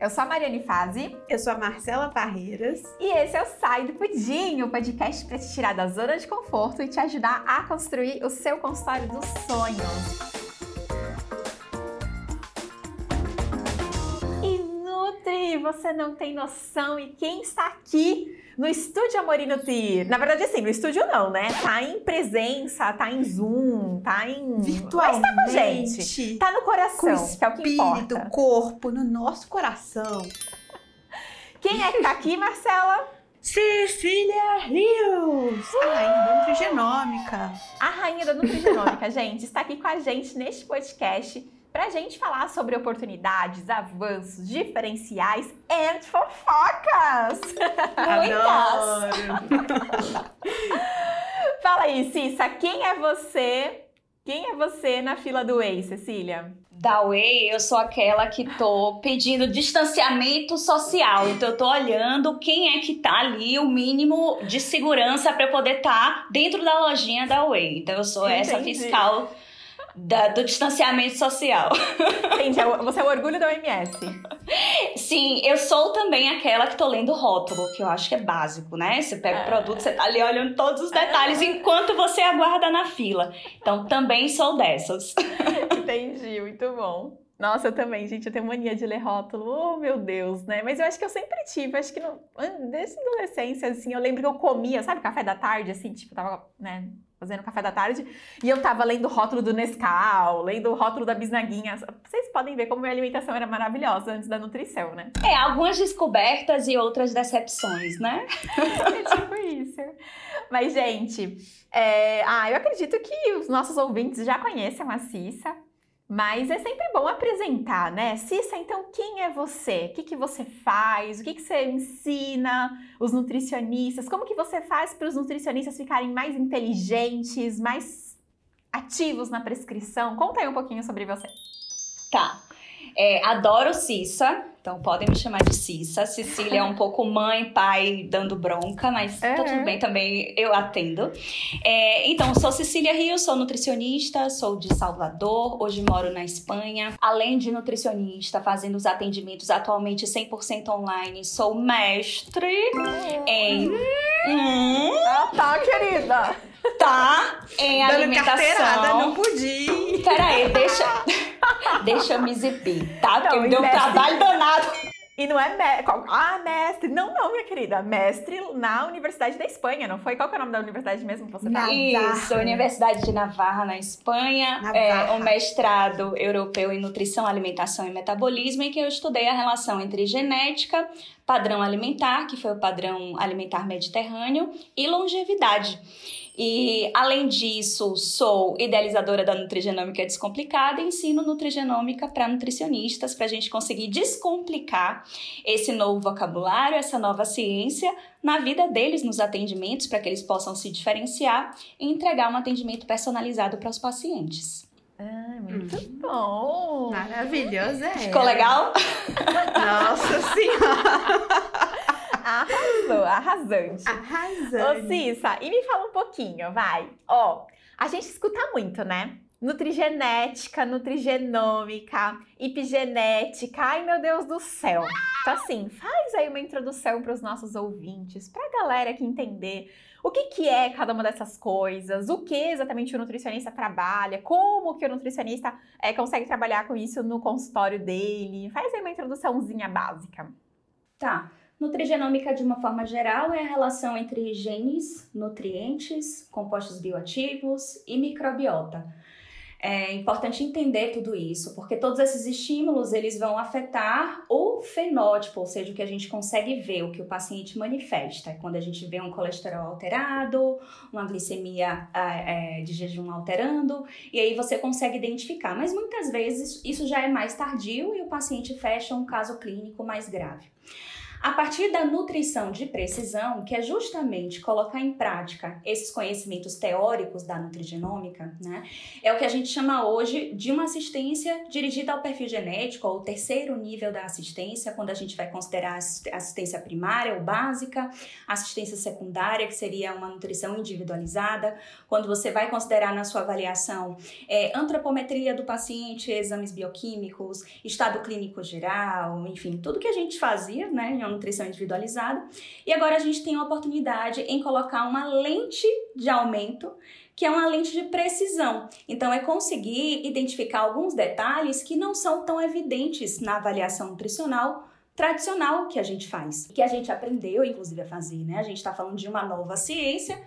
Eu sou a Mariane Fazi. Eu sou a Marcela Barreiras. E esse é o Sai do Pudim, o podcast para te tirar da zona de conforto e te ajudar a construir o seu consultório dos sonhos. Você não tem noção. E quem está aqui no estúdio Amor e Nutrir. Na verdade, assim, no estúdio não, né? Tá em presença, tá em Zoom, tá em. Virtualmente. Mas tá com a gente. Tá no coração, com espírito, que é o que importa. corpo, no nosso coração. Quem é que tá aqui, Marcela? Cecília Rios, a rainha da Nutrigenômica. A rainha da Nutrigenômica, gente, está aqui com a gente neste podcast para a gente falar sobre oportunidades, avanços, diferenciais e fofocas. Adoro! Fala aí, Cissa, quem é você? Quem é você na fila do Whey, Cecília? Da Whey, eu sou aquela que tô pedindo distanciamento social. Então, eu tô olhando quem é que tá ali, o mínimo de segurança para poder estar tá dentro da lojinha da Whey. Então, eu sou Entendi. essa fiscal da, do distanciamento social. Entendi, é você é o orgulho da OMS. Sim, eu sou também aquela que tô lendo rótulo, que eu acho que é básico, né? Você pega é. o produto, você tá ali olhando todos os detalhes é. enquanto você aguarda na fila. Então também sou dessas. Entendi, muito bom. Nossa, eu também, gente, eu tenho mania de ler rótulo, oh meu Deus, né? Mas eu acho que eu sempre tive, acho que no, desde adolescência, assim, eu lembro que eu comia, sabe, café da tarde, assim, tipo, tava, né, fazendo café da tarde, e eu tava lendo o rótulo do Nescau, lendo o rótulo da bisnaguinha. Vocês podem ver como minha alimentação era maravilhosa antes da nutrição, né? É, algumas descobertas e outras decepções, né? é tipo isso. Mas, gente, é... ah, eu acredito que os nossos ouvintes já conhecem a Cissa. Mas é sempre bom apresentar, né? Cissa, então quem é você? O que, que você faz? O que, que você ensina os nutricionistas? Como que você faz para os nutricionistas ficarem mais inteligentes, mais ativos na prescrição? Conta aí um pouquinho sobre você. Tá. É, adoro Cissa, então podem me chamar de Cissa. Cecília é um pouco mãe, pai dando bronca, mas é. tá tudo bem também, eu atendo. É, então, sou Cecília Rio, sou nutricionista, sou de Salvador, hoje moro na Espanha. Além de nutricionista, fazendo os atendimentos atualmente 100% online, sou mestre em. Hum. Ah, tá, querida! Tá, em Dando alimentação. carteirada no pudim. Pera aí, deixa, deixa eu me exibir, tá? Porque não, me deu um trabalho danado. E não é mestre. Ah, mestre. Não, não, minha querida. Mestre na Universidade da Espanha, não foi? Qual que é o nome da universidade mesmo que você tá? Isso, Universidade de Navarra, na Espanha. Navarra. É um mestrado europeu em nutrição, alimentação e metabolismo, em que eu estudei a relação entre genética, padrão alimentar, que foi o padrão alimentar mediterrâneo, e longevidade. E, além disso, sou idealizadora da Nutrigenômica Descomplicada e ensino Nutrigenômica para nutricionistas, para a gente conseguir descomplicar esse novo vocabulário, essa nova ciência na vida deles nos atendimentos, para que eles possam se diferenciar e entregar um atendimento personalizado para os pacientes. Ah, muito hum. bom! Maravilhosa é. Ficou legal? Nossa Senhora! Arrasou, arrasante. Arrasante. Ô, Cissa, e me fala um pouquinho, vai. Ó, a gente escuta muito, né? Nutrigenética, nutrigenômica, epigenética. Ai, meu Deus do céu. Então, assim, faz aí uma introdução para os nossos ouvintes, para a galera que entender o que, que é cada uma dessas coisas, o que exatamente o nutricionista trabalha, como que o nutricionista é, consegue trabalhar com isso no consultório dele. Faz aí uma introduçãozinha básica. Tá. Nutrigenômica, de uma forma geral, é a relação entre genes, nutrientes, compostos bioativos e microbiota. É importante entender tudo isso, porque todos esses estímulos eles vão afetar o fenótipo, ou seja, o que a gente consegue ver, o que o paciente manifesta. Quando a gente vê um colesterol alterado, uma glicemia é, de jejum alterando, e aí você consegue identificar. Mas muitas vezes isso já é mais tardio e o paciente fecha um caso clínico mais grave. A partir da nutrição de precisão, que é justamente colocar em prática esses conhecimentos teóricos da nutrigenômica, né, é o que a gente chama hoje de uma assistência dirigida ao perfil genético, ou terceiro nível da assistência, quando a gente vai considerar assistência primária ou básica, assistência secundária, que seria uma nutrição individualizada, quando você vai considerar na sua avaliação é, antropometria do paciente, exames bioquímicos, estado clínico geral, enfim, tudo que a gente fazia, né, nutrição individualizada. E agora a gente tem a oportunidade em colocar uma lente de aumento que é uma lente de precisão. Então, é conseguir identificar alguns detalhes que não são tão evidentes na avaliação nutricional tradicional que a gente faz, que a gente aprendeu, inclusive, a fazer, né? A gente está falando de uma nova ciência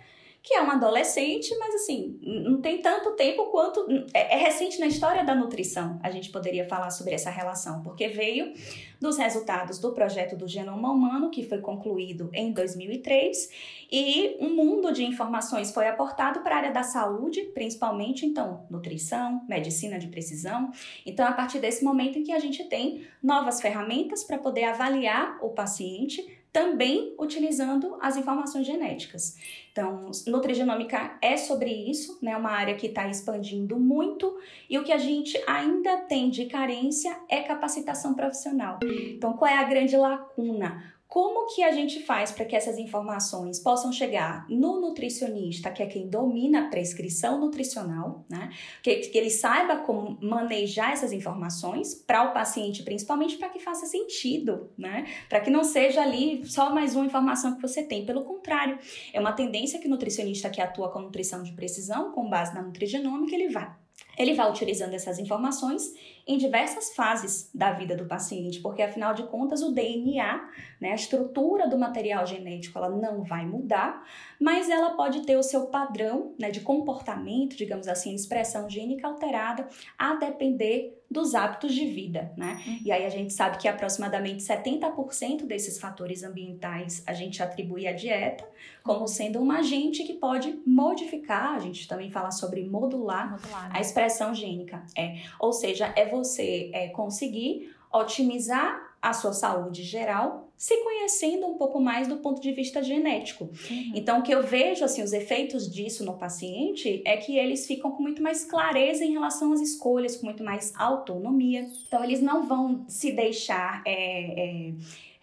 que é um adolescente, mas assim, não tem tanto tempo quanto. É, é, recente na história da nutrição, a gente poderia falar sobre essa relação, porque veio dos resultados do projeto do Genoma Humano, que foi concluído em 2003, e um mundo de informações foi aportado para a área da saúde, principalmente, então, nutrição, medicina de precisão. Então, a partir desse momento em que a gente tem novas ferramentas para poder avaliar o paciente também utilizando as informações genéticas. Então, nutrigenômica é sobre isso, né? Uma área que está expandindo muito e o que a gente ainda tem de carência é capacitação profissional. Então, qual é a grande lacuna? Como que a gente faz para que essas informações possam chegar no nutricionista, que é quem domina a prescrição nutricional, né? Que, que ele saiba como manejar essas informações para o paciente, principalmente para que faça sentido, né? Para que não seja ali só mais uma informação que você tem. Pelo contrário, é uma tendência que o nutricionista que atua com nutrição de precisão, com base na nutrigenômica, ele vai ele vai utilizando essas informações em diversas fases da vida do paciente, porque afinal de contas o DNA, né, a estrutura do material genético, ela não vai mudar, mas ela pode ter o seu padrão né, de comportamento, digamos assim, expressão gênica alterada, a depender dos hábitos de vida, né? Uhum. E aí a gente sabe que aproximadamente 70% desses fatores ambientais a gente atribui à dieta como sendo um agente que pode modificar, a gente também fala sobre modular, modular né? a expressão gênica. É, ou seja, é você é, conseguir otimizar a sua saúde geral, se conhecendo um pouco mais do ponto de vista genético. Uhum. Então, o que eu vejo, assim, os efeitos disso no paciente é que eles ficam com muito mais clareza em relação às escolhas, com muito mais autonomia. Então, eles não vão se deixar. É, é,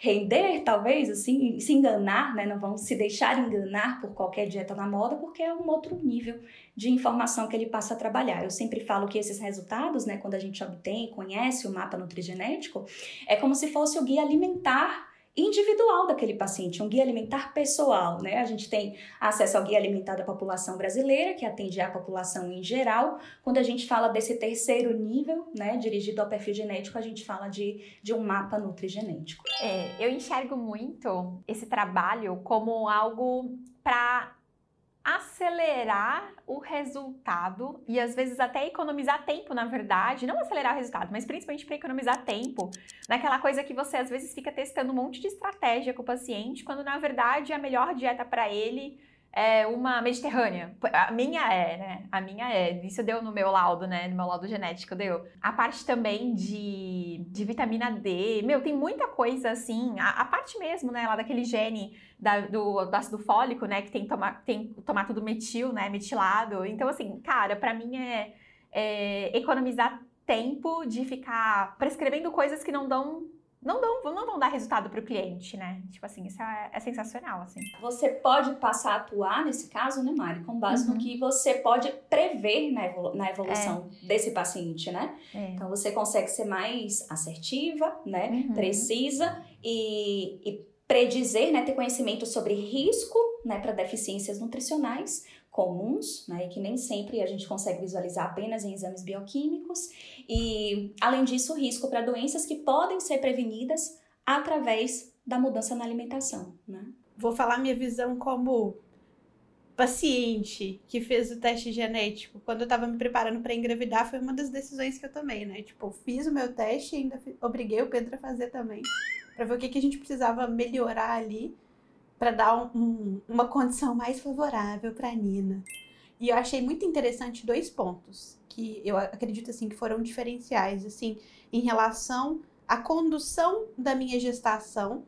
render, talvez, assim, se enganar, né? Não vão se deixar enganar por qualquer dieta na moda, porque é um outro nível de informação que ele passa a trabalhar. Eu sempre falo que esses resultados, né, quando a gente obtém, conhece o mapa nutrigenético, é como se fosse o guia alimentar individual daquele paciente, um guia alimentar pessoal, né? A gente tem acesso ao guia alimentar da população brasileira, que atende a população em geral. Quando a gente fala desse terceiro nível, né, dirigido ao perfil genético, a gente fala de, de um mapa nutrigenético. É, eu enxergo muito esse trabalho como algo para acelerar o resultado e às vezes até economizar tempo, na verdade, não acelerar o resultado, mas principalmente para economizar tempo, naquela coisa que você às vezes fica testando um monte de estratégia com o paciente, quando na verdade a melhor dieta para ele é uma mediterrânea. A minha é, né? A minha é. Isso deu no meu laudo, né? No meu laudo genético deu. A parte também de, de vitamina D. Meu, tem muita coisa assim. A, a parte mesmo, né? Lá daquele gene da, do, do, ácido fólico, né? Que tem, toma, tem tomar tudo metil, né? Metilado. Então, assim, cara, para mim é, é economizar tempo de ficar prescrevendo coisas que não dão não, dão, não vão dar resultado para o cliente, né? Tipo assim, isso é, é, sensacional, assim. Você pode passar a atuar nesse caso, né, Mari? Com base uhum. no que você pode prever na, evolu na evolução é. desse paciente, né? É. Então, você consegue ser mais assertiva, né? Uhum. Precisa e, e predizer, né? Ter conhecimento sobre risco, né? Para deficiências nutricionais comuns, né, e que nem sempre a gente consegue visualizar apenas em exames bioquímicos, e além disso, o risco para doenças que podem ser prevenidas através da mudança na alimentação, né? Vou falar minha visão como paciente que fez o teste genético. Quando eu estava me preparando para engravidar, foi uma das decisões que eu tomei, né? Tipo, fiz o meu teste e ainda obriguei o Pedro a fazer também, para ver o que, que a gente precisava melhorar ali para dar um, um, uma condição mais favorável para Nina. E eu achei muito interessante dois pontos que eu acredito assim que foram diferenciais assim em relação à condução da minha gestação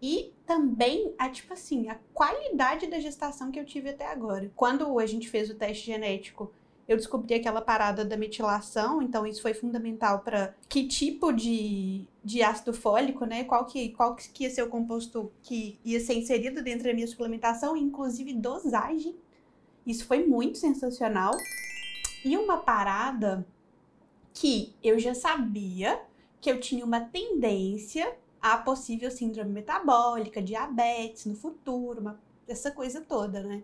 E também a tipo assim, a qualidade da gestação que eu tive até agora. Quando a gente fez o teste genético, eu descobri aquela parada da metilação, então isso foi fundamental para que tipo de, de ácido fólico, né? Qual que, qual que ia ser o composto que ia ser inserido dentro da minha suplementação, inclusive dosagem. Isso foi muito sensacional. E uma parada que eu já sabia que eu tinha uma tendência a possível síndrome metabólica, diabetes no futuro, uma, essa coisa toda, né?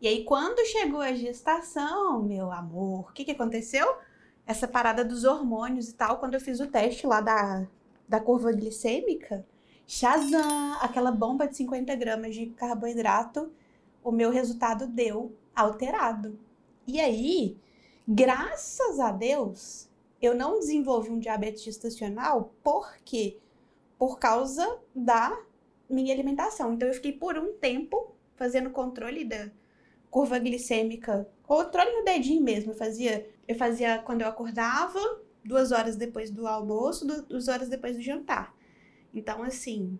E aí, quando chegou a gestação, meu amor, o que, que aconteceu? Essa parada dos hormônios e tal, quando eu fiz o teste lá da, da curva glicêmica, Shazam, aquela bomba de 50 gramas de carboidrato, o meu resultado deu alterado. E aí, graças a Deus, eu não desenvolvi um diabetes gestacional porque por causa da minha alimentação. Então eu fiquei por um tempo fazendo controle da curva glicêmica, controle no dedinho mesmo. Eu fazia, eu fazia quando eu acordava, duas horas depois do almoço, duas horas depois do jantar. Então, assim,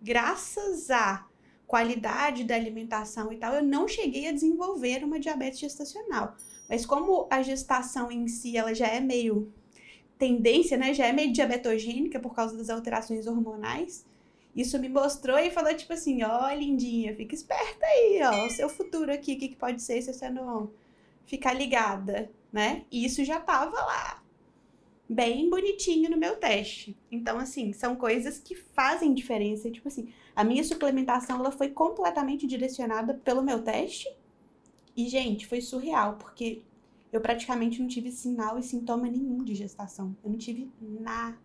graças à qualidade da alimentação e tal, eu não cheguei a desenvolver uma diabetes gestacional. Mas como a gestação em si, ela já é meio tendência, né, já é meio diabetogênica por causa das alterações hormonais, isso me mostrou e falou, tipo assim, ó, oh, lindinha, fica esperta aí, ó, o seu futuro aqui, o que, que pode ser se você não ficar ligada, né? E isso já tava lá, bem bonitinho no meu teste. Então, assim, são coisas que fazem diferença. Tipo assim, a minha suplementação, ela foi completamente direcionada pelo meu teste. E, gente, foi surreal, porque eu praticamente não tive sinal e sintoma nenhum de gestação. Eu não tive nada.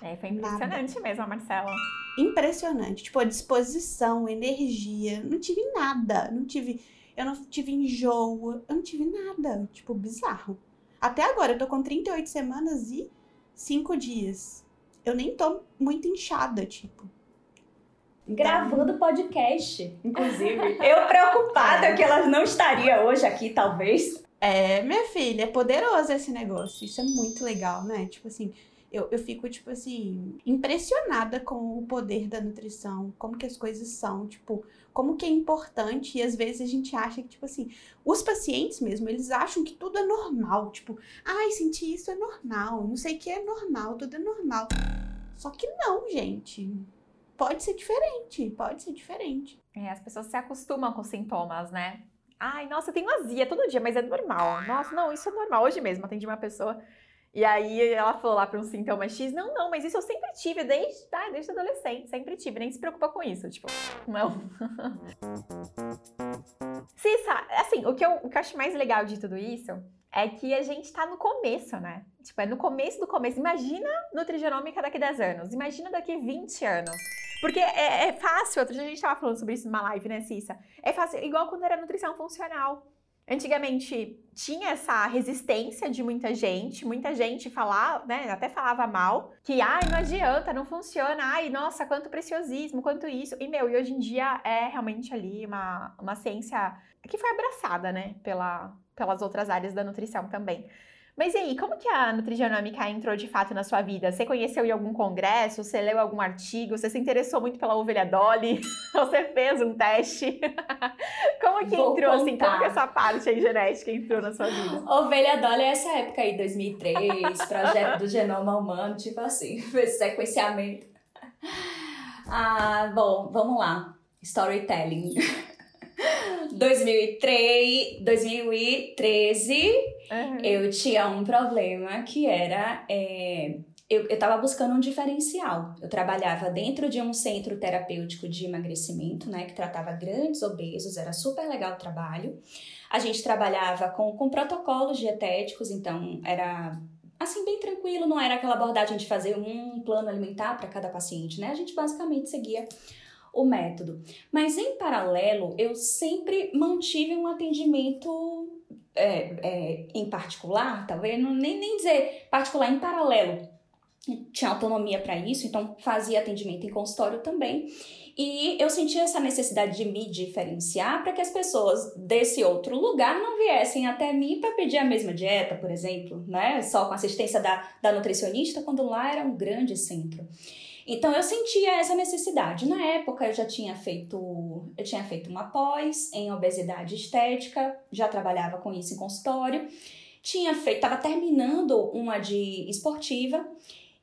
É, foi impressionante nada. mesmo, Marcela impressionante. Tipo, a disposição, energia. Não tive nada. Não tive. Eu não tive enjoo. Eu não tive nada. Tipo, bizarro. Até agora, eu tô com 38 semanas e 5 dias. Eu nem tô muito inchada, tipo. Gravando podcast, inclusive. eu preocupada é. que ela não estaria hoje aqui, talvez. É, minha filha, é poderoso esse negócio. Isso é muito legal, né? Tipo assim, eu, eu fico, tipo assim, impressionada com o poder da nutrição, como que as coisas são, tipo, como que é importante e às vezes a gente acha que, tipo assim, os pacientes mesmo, eles acham que tudo é normal, tipo, ai, sentir isso é normal, não sei o que é normal, tudo é normal. Só que não, gente. Pode ser diferente, pode ser diferente. É, as pessoas se acostumam com sintomas, né? Ai, nossa, eu tenho azia todo dia, mas é normal. Nossa, não, isso é normal. Hoje mesmo atendi uma pessoa e aí ela falou lá para um sintoma X, não, não, mas isso eu sempre tive desde, tá, desde adolescente, sempre tive, nem se preocupa com isso, tipo, não. Cissa, assim, o que, eu, o que eu acho mais legal de tudo isso é que a gente tá no começo, né? Tipo, é no começo do começo. Imagina nutrigenômica daqui 10 anos, imagina daqui 20 anos. Porque é, é fácil, outro dia a gente tava falando sobre isso numa live, né, Cissa? É fácil, igual quando era nutrição funcional. Antigamente tinha essa resistência de muita gente, muita gente falar, né, até falava mal, que ai, não adianta, não funciona, ai, nossa, quanto preciosismo, quanto isso. E meu, e hoje em dia é realmente ali uma, uma ciência que foi abraçada, né, pela, pelas outras áreas da nutrição também. Mas e aí, como que a nutrigenômica entrou de fato na sua vida? Você conheceu em algum congresso? Você leu algum artigo? Você se interessou muito pela ovelha Dolly? você fez um teste? como que Vou entrou contar. assim? Como que essa parte aí genética entrou na sua vida? Ovelha Dolly é essa época aí, 2003, projeto do genoma humano, tipo assim, sequenciamento. Ah, bom, vamos lá. Storytelling. 2003, 2013, uhum. eu tinha um problema que era. É, eu estava buscando um diferencial. Eu trabalhava dentro de um centro terapêutico de emagrecimento, né, que tratava grandes obesos, era super legal o trabalho. A gente trabalhava com, com protocolos dietéticos, então era assim, bem tranquilo, não era aquela abordagem de fazer um plano alimentar para cada paciente, né? A gente basicamente seguia o método. Mas em paralelo, eu sempre mantive um atendimento é, é, em particular, talvez, não, nem, nem dizer particular, em paralelo tinha autonomia para isso, então fazia atendimento em consultório também. E eu sentia essa necessidade de me diferenciar para que as pessoas desse outro lugar não viessem até mim para pedir a mesma dieta, por exemplo, né? Só com assistência da, da nutricionista, quando lá era um grande centro. Então eu sentia essa necessidade. Na época eu já tinha feito, eu tinha feito uma pós em obesidade estética, já trabalhava com isso em consultório. Tinha feito, estava terminando uma de esportiva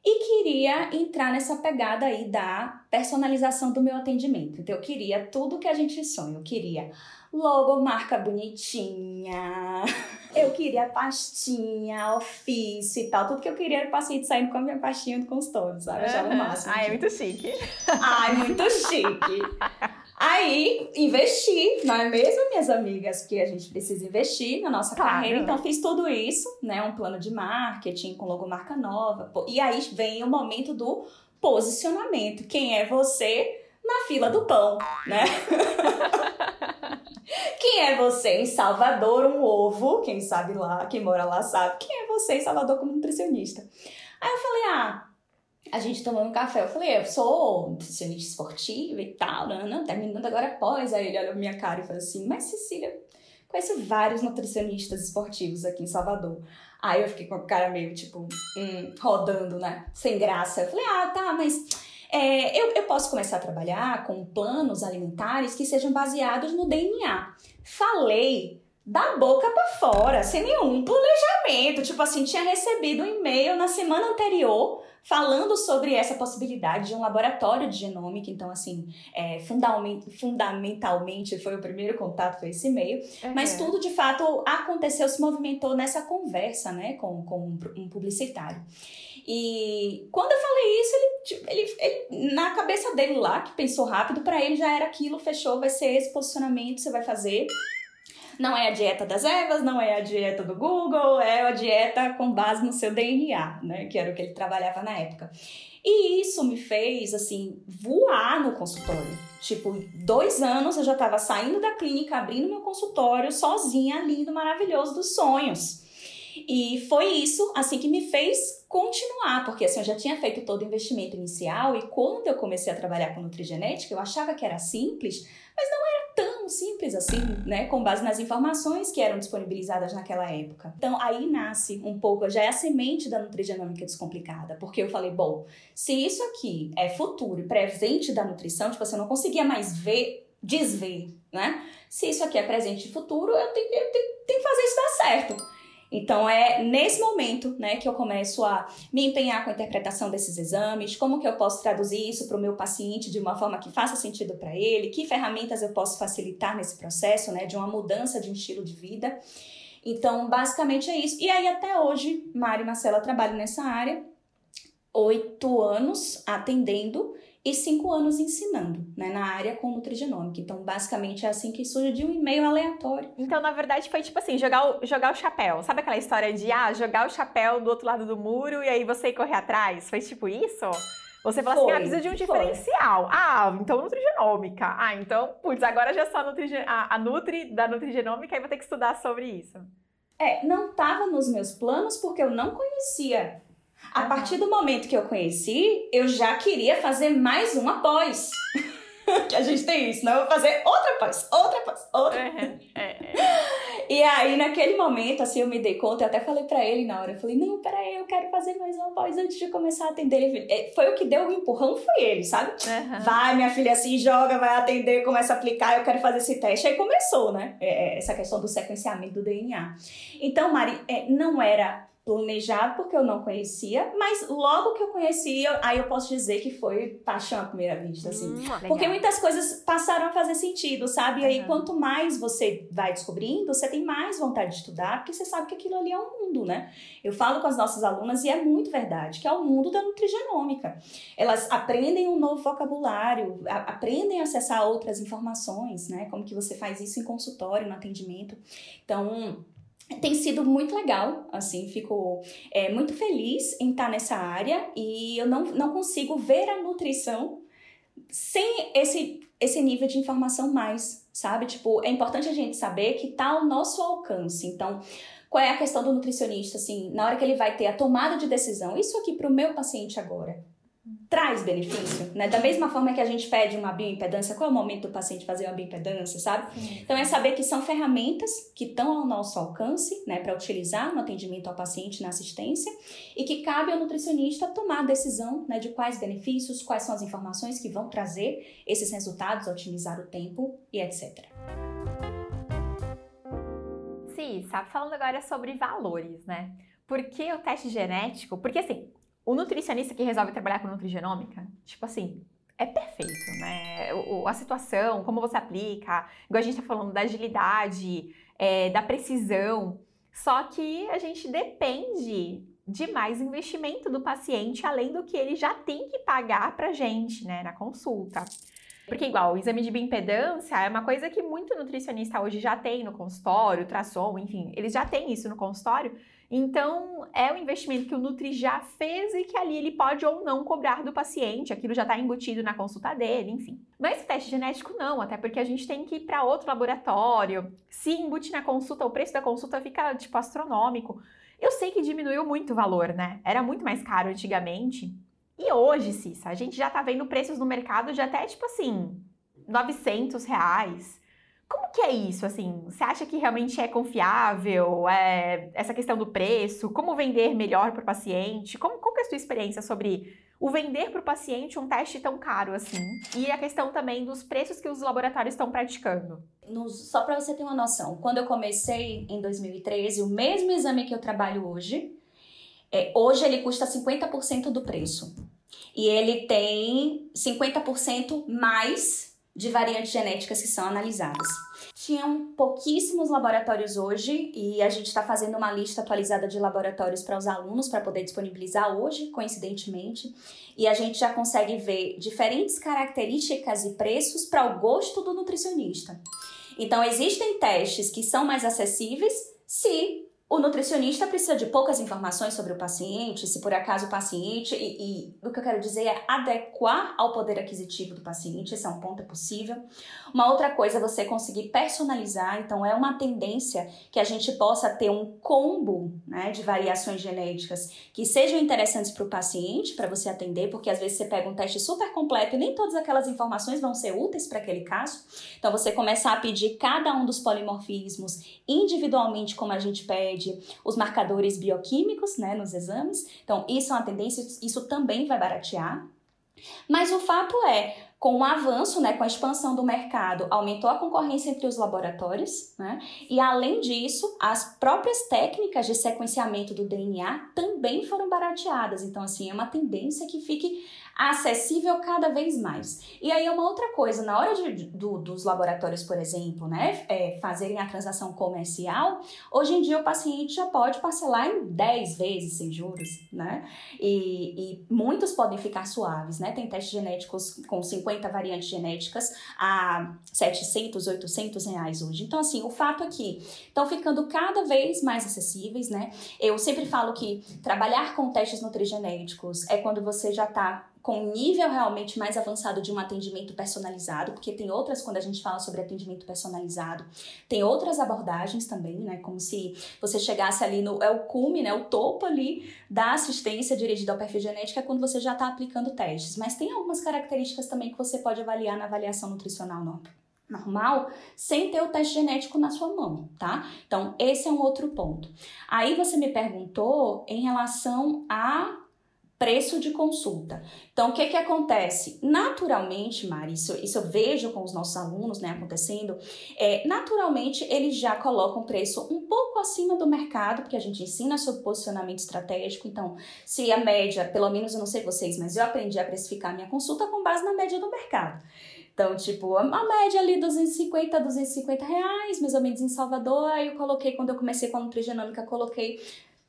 e queria entrar nessa pegada aí da personalização do meu atendimento. Então eu queria tudo que a gente sonha. Eu queria logo, marca bonitinha. Eu queria pastinha, ofício e tal. Tudo que eu queria era o paciente saindo com a minha pastinha do consultório, sabe? Achava uhum. o máximo. Ai, é muito chique. Ai, muito chique. Aí, investi, não é mesmo, minhas amigas? Porque a gente precisa investir na nossa claro. carreira. Então, fiz tudo isso, né? Um plano de marketing com logomarca nova. E aí vem o momento do posicionamento. Quem é você na fila do pão, né? Quem é você em Salvador, um ovo? Quem sabe lá, quem mora lá sabe. Quem é você em Salvador como nutricionista? Aí eu falei, ah, a gente tomando café. Eu falei, eu sou nutricionista esportiva e tal, não, não, terminando agora após. Aí ele olhou minha cara e falou assim, mas Cecília, conheço vários nutricionistas esportivos aqui em Salvador. Aí eu fiquei com a cara meio, tipo, hum, rodando, né? Sem graça. Eu falei, ah, tá, mas é, eu, eu posso começar a trabalhar com planos alimentares que sejam baseados no DNA. Falei da boca para fora, sem nenhum planejamento. Tipo assim, tinha recebido um e-mail na semana anterior falando sobre essa possibilidade de um laboratório de genômica. Então, assim, é, fundamentalmente foi o primeiro contato, foi esse e-mail. Uhum. Mas tudo, de fato, aconteceu, se movimentou nessa conversa, né, com, com um publicitário. E quando eu falei isso, ele, tipo, ele, ele na cabeça dele lá, que pensou rápido, para ele já era aquilo, fechou, vai ser esse posicionamento, você vai fazer. Não é a dieta das ervas, não é a dieta do Google, é a dieta com base no seu DNA, né? Que era o que ele trabalhava na época. E isso me fez, assim, voar no consultório. Tipo, dois anos eu já estava saindo da clínica, abrindo meu consultório sozinha, lindo, maravilhoso dos sonhos. E foi isso, assim, que me fez continuar, porque assim, eu já tinha feito todo o investimento inicial e quando eu comecei a trabalhar com nutrigenética, eu achava que era simples, mas não simples assim, né, com base nas informações que eram disponibilizadas naquela época. Então, aí nasce um pouco, já é a semente da nutrigenômica descomplicada, porque eu falei, bom, se isso aqui é futuro e presente da nutrição, tipo assim, eu não conseguia mais ver, desver, né? Se isso aqui é presente e futuro, eu tenho, eu tenho, tenho que fazer isso dar certo. Então é nesse momento, né, que eu começo a me empenhar com a interpretação desses exames, como que eu posso traduzir isso para o meu paciente de uma forma que faça sentido para ele, que ferramentas eu posso facilitar nesse processo, né, de uma mudança de um estilo de vida. Então, basicamente é isso. E aí até hoje, Mari e Marcela trabalham nessa área, oito anos atendendo e cinco anos ensinando né, na área com nutrigenômica. Então, basicamente, é assim que surge de um e-mail aleatório. Então, na verdade, foi tipo assim, jogar o, jogar o chapéu. Sabe aquela história de, ah, jogar o chapéu do outro lado do muro e aí você ir correr atrás? Foi tipo isso? Você falou foi, assim, ah, precisa de um diferencial. Foi. Ah, então nutrigenômica. Ah, então, putz, agora já sou a, nutrigen... a, a Nutri da nutrigenômica e vou ter que estudar sobre isso. É, não estava nos meus planos porque eu não conhecia a partir do momento que eu conheci, eu já queria fazer mais uma pós. que a gente tem isso, não? Eu vou fazer outra pós, outra pós, outra. Uhum. E aí, naquele momento, assim, eu me dei conta, eu até falei para ele na hora, eu falei, não, peraí, eu quero fazer mais uma pós antes de começar a atender. Ele, é, foi o que deu o empurrão, foi ele, sabe? Uhum. Vai, minha filha, assim, joga, vai atender, começa a aplicar, eu quero fazer esse teste. Aí começou, né? É, essa questão do sequenciamento do DNA. Então, Mari, é, não era planejado porque eu não conhecia, mas logo que eu conheci, aí eu posso dizer que foi paixão à primeira vista, assim. Hum, porque muitas coisas passaram a fazer sentido, sabe? E aí, uhum. quanto mais você vai descobrindo, você tem mais vontade de estudar, porque você sabe que aquilo ali é um mundo, né? Eu falo com as nossas alunas e é muito verdade, que é o mundo da nutrigenômica. Elas aprendem um novo vocabulário, a, aprendem a acessar outras informações, né? Como que você faz isso em consultório, no atendimento. Então, tem sido muito legal, assim, fico é, muito feliz em estar nessa área e eu não, não consigo ver a nutrição sem esse, esse nível de informação mais, sabe? Tipo, é importante a gente saber que está ao nosso alcance. Então, qual é a questão do nutricionista, assim, na hora que ele vai ter a tomada de decisão, isso aqui para o meu paciente agora traz benefício, né? Da mesma forma que a gente pede uma bioimpedância, qual é o momento do paciente fazer uma bioimpedância, sabe? Sim. Então é saber que são ferramentas que estão ao nosso alcance, né, para utilizar no atendimento ao paciente na assistência e que cabe ao nutricionista tomar a decisão, né, de quais benefícios, quais são as informações que vão trazer esses resultados, otimizar o tempo e etc. Sim, sabe falando agora sobre valores, né? Por que o teste genético? Porque assim, o nutricionista que resolve trabalhar com nutrigenômica, tipo assim, é perfeito, né? O, a situação, como você aplica, igual a gente tá falando da agilidade, é, da precisão. Só que a gente depende de mais investimento do paciente, além do que ele já tem que pagar pra gente, né, na consulta. Porque, igual, o exame de bioimpedância é uma coisa que muito nutricionista hoje já tem no consultório, ultrassom, enfim, eles já têm isso no consultório. Então, é um investimento que o Nutri já fez e que ali ele pode ou não cobrar do paciente, aquilo já está embutido na consulta dele, enfim. Mas teste genético não, até porque a gente tem que ir para outro laboratório. Se embute na consulta, o preço da consulta fica, tipo, astronômico. Eu sei que diminuiu muito o valor, né? Era muito mais caro antigamente. E hoje, Cissa, a gente já tá vendo preços no mercado de até, tipo assim, 900 reais. Como que é isso, assim? Você acha que realmente é confiável? É, essa questão do preço? Como vender melhor para o paciente? Como, qual é a sua experiência sobre o vender para o paciente um teste tão caro assim? E a questão também dos preços que os laboratórios estão praticando? só para você ter uma noção, quando eu comecei em 2013, o mesmo exame que eu trabalho hoje, é, hoje ele custa 50% do preço. E ele tem 50% mais de variantes genéticas que são analisadas. Tinham pouquíssimos laboratórios hoje e a gente está fazendo uma lista atualizada de laboratórios para os alunos para poder disponibilizar hoje, coincidentemente, e a gente já consegue ver diferentes características e preços para o gosto do nutricionista. Então, existem testes que são mais acessíveis se o nutricionista precisa de poucas informações sobre o paciente, se por acaso o paciente, e, e, o que eu quero dizer é adequar ao poder aquisitivo do paciente, esse é um ponto é possível. Uma outra coisa é você conseguir personalizar, então é uma tendência que a gente possa ter um combo né, de variações genéticas que sejam interessantes para o paciente, para você atender, porque às vezes você pega um teste super completo e nem todas aquelas informações vão ser úteis para aquele caso. Então você começar a pedir cada um dos polimorfismos individualmente, como a gente pede os marcadores bioquímicos né, nos exames. Então, isso é uma tendência, isso também vai baratear. Mas o fato é, com o avanço, né, com a expansão do mercado, aumentou a concorrência entre os laboratórios, né? E além disso, as próprias técnicas de sequenciamento do DNA também foram barateadas. Então, assim, é uma tendência que fique acessível cada vez mais. E aí uma outra coisa, na hora de, do, dos laboratórios, por exemplo, né, é, fazerem a transação comercial, hoje em dia o paciente já pode parcelar em 10 vezes sem juros, né? E, e muitos podem ficar suaves, né? Tem testes genéticos com 50 variantes genéticas a 700, 800 reais hoje. Então, assim, o fato é que estão ficando cada vez mais acessíveis, né? Eu sempre falo que trabalhar com testes nutrigenéticos é quando você já está com nível realmente mais avançado de um atendimento personalizado, porque tem outras, quando a gente fala sobre atendimento personalizado, tem outras abordagens também, né? Como se você chegasse ali no. É o cume, né? O topo ali da assistência dirigida ao perfil genético é quando você já está aplicando testes. Mas tem algumas características também que você pode avaliar na avaliação nutricional normal sem ter o teste genético na sua mão, tá? Então, esse é um outro ponto. Aí você me perguntou em relação a preço de consulta. Então, o que que acontece? Naturalmente, Mari, isso, isso eu vejo com os nossos alunos, né, acontecendo, é, naturalmente eles já colocam o preço um pouco acima do mercado, porque a gente ensina sobre posicionamento estratégico, então, se a média, pelo menos eu não sei vocês, mas eu aprendi a precificar minha consulta com base na média do mercado. Então, tipo, a, média ali 250, 250 reais, mais ou menos em Salvador, aí eu coloquei, quando eu comecei com a Nutrigenômica, coloquei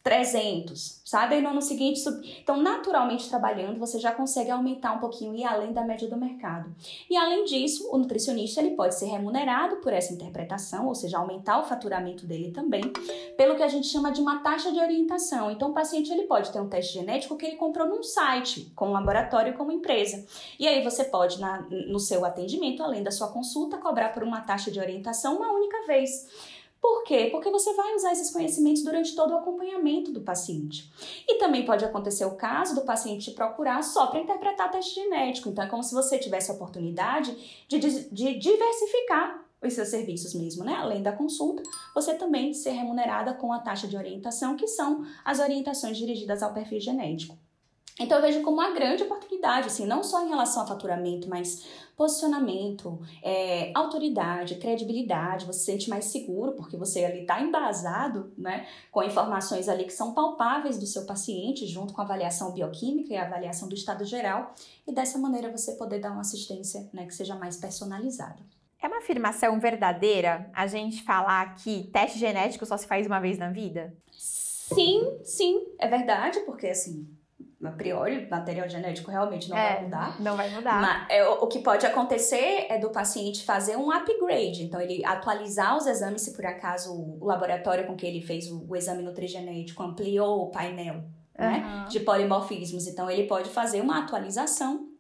300, sabe? Aí no ano seguinte, sub... então naturalmente trabalhando, você já consegue aumentar um pouquinho e além da média do mercado. E além disso, o nutricionista ele pode ser remunerado por essa interpretação, ou seja, aumentar o faturamento dele também, pelo que a gente chama de uma taxa de orientação. Então o paciente ele pode ter um teste genético que ele comprou num site, com um laboratório como empresa. E aí você pode na, no seu atendimento, além da sua consulta, cobrar por uma taxa de orientação uma única vez. Por quê? Porque você vai usar esses conhecimentos durante todo o acompanhamento do paciente. E também pode acontecer o caso do paciente te procurar só para interpretar teste genético. Então, é como se você tivesse a oportunidade de, de diversificar os seus serviços mesmo, né? Além da consulta, você também ser remunerada com a taxa de orientação, que são as orientações dirigidas ao perfil genético. Então eu vejo como uma grande oportunidade, assim, não só em relação a faturamento, mas posicionamento, é, autoridade, credibilidade, você se sente mais seguro, porque você ali está embasado, né, com informações ali que são palpáveis do seu paciente, junto com a avaliação bioquímica e a avaliação do estado geral, e dessa maneira você poder dar uma assistência, né, que seja mais personalizada. É uma afirmação verdadeira a gente falar que teste genético só se faz uma vez na vida? Sim, sim, é verdade, porque assim, a priori, material genético realmente não é, vai mudar. Não vai mudar. Mas é, o, o, que pode acontecer é do paciente fazer um upgrade. Então, ele atualizar os exames, se por acaso o laboratório com que ele fez o, o exame nutrigenético ampliou o painel uhum. né, de polimorfismos. Então, ele pode fazer uma atualização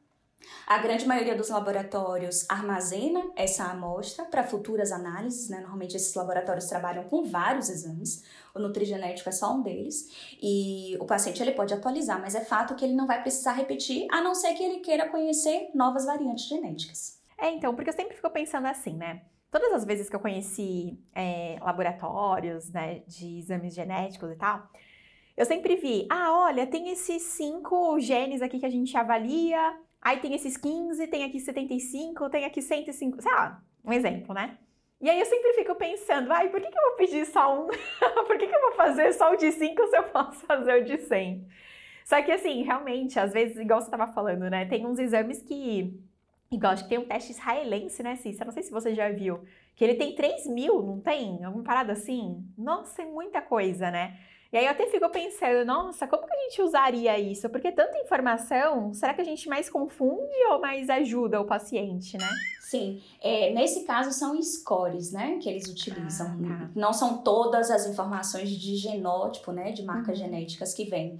a grande maioria dos laboratórios armazena essa amostra para futuras análises, né? Normalmente esses laboratórios trabalham com vários exames. O nutrigenético é só um deles. E o paciente ele pode atualizar, mas é fato que ele não vai precisar repetir, a não ser que ele queira conhecer novas variantes genéticas. É, então, porque eu sempre fico pensando assim, né? Todas as vezes que eu conheci é, laboratórios, né, de exames genéticos e tal, eu sempre vi, ah, olha, tem esses cinco genes aqui que a gente avalia, Aí tem esses 15, tem aqui 75, tem aqui 105, sei lá, um exemplo, né? E aí eu sempre fico pensando, ai, por que, que eu vou pedir só um? por que, que eu vou fazer só o de 5 se eu posso fazer o de 100? Só que assim, realmente, às vezes, igual você estava falando, né? Tem uns exames que. Igual, acho que tem um teste israelense, né, Cissa? Não sei se você já viu. Que ele tem 3 mil, não tem? Alguma parada assim? Nossa, é muita coisa, né? E aí eu até fico pensando, nossa, como que a gente usaria isso? Porque tanta informação, será que a gente mais confunde ou mais ajuda o paciente, né? Sim, é, nesse caso são scores, né, que eles utilizam. Ah, tá. Não são todas as informações de genótipo, né, de marcas uhum. genéticas que vêm.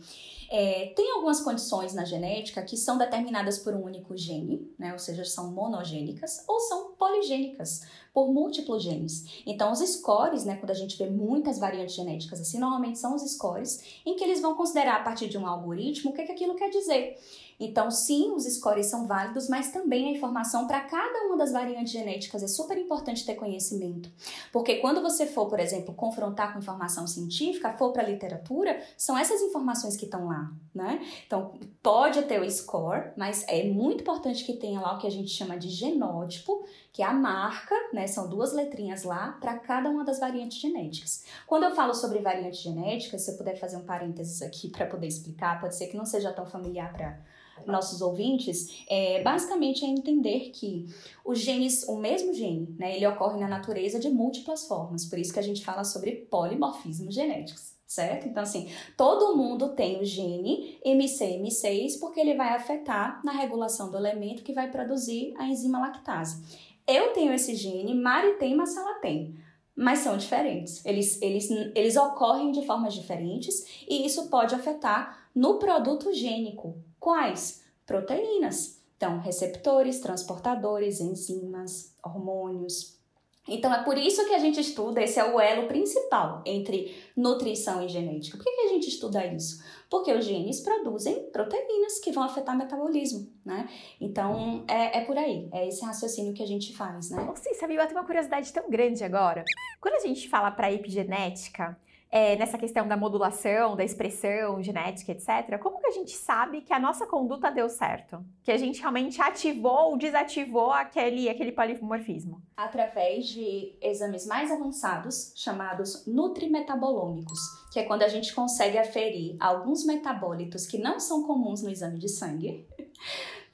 É, tem algumas condições na genética que são determinadas por um único gene, né, ou seja, são monogênicas ou são poligênicas por múltiplos genes. Então, os scores, né, quando a gente vê muitas variantes genéticas assim, normalmente são os scores em que eles vão considerar a partir de um algoritmo o que, que aquilo quer dizer. Então, sim, os scores são válidos, mas também a informação para cada uma das variantes genéticas é super importante ter conhecimento. Porque quando você for, por exemplo, confrontar com informação científica, for para a literatura, são essas informações que estão lá, né? Então, pode ter o score, mas é muito importante que tenha lá o que a gente chama de genótipo, que é a marca, né? São duas letrinhas lá para cada uma das variantes genéticas. Quando eu falo sobre variantes genéticas, se eu puder fazer um parênteses aqui para poder explicar, pode ser que não seja tão familiar para nossos ouvintes, é, basicamente é entender que os genes, o mesmo gene, né, ele ocorre na natureza de múltiplas formas, por isso que a gente fala sobre polimorfismos genéticos. Certo? Então, assim, todo mundo tem o gene MCM6 porque ele vai afetar na regulação do elemento que vai produzir a enzima lactase. Eu tenho esse gene, Mari tem, Marcela tem mas são diferentes. Eles, eles, eles ocorrem de formas diferentes e isso pode afetar no produto gênico. Quais? Proteínas. Então, receptores, transportadores, enzimas, hormônios. Então, é por isso que a gente estuda, esse é o elo principal entre nutrição e genética. Por que, a gente estuda isso? Porque os genes produzem proteínas que vão afetar o metabolismo, né? Então, é, é por aí, é esse raciocínio que a gente faz, né? Sim, sabe, eu tenho uma curiosidade tão grande agora. Quando a gente fala para epigenética, é, nessa questão da modulação, da expressão genética, etc., como que a gente sabe que a nossa conduta deu certo? Que a gente realmente ativou ou desativou aquele, aquele polimorfismo? Através de exames mais avançados, chamados nutrimetabolômicos, que é quando a gente consegue aferir alguns metabólitos que não são comuns no exame de sangue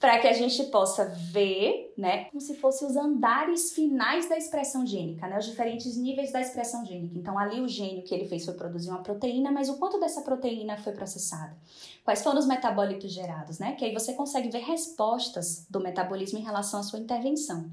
para que a gente possa ver, né, como se fossem os andares finais da expressão gênica, né, os diferentes níveis da expressão gênica. Então, ali o gênio que ele fez foi produzir uma proteína, mas o quanto dessa proteína foi processada? Quais foram os metabólitos gerados, né? Que aí você consegue ver respostas do metabolismo em relação à sua intervenção.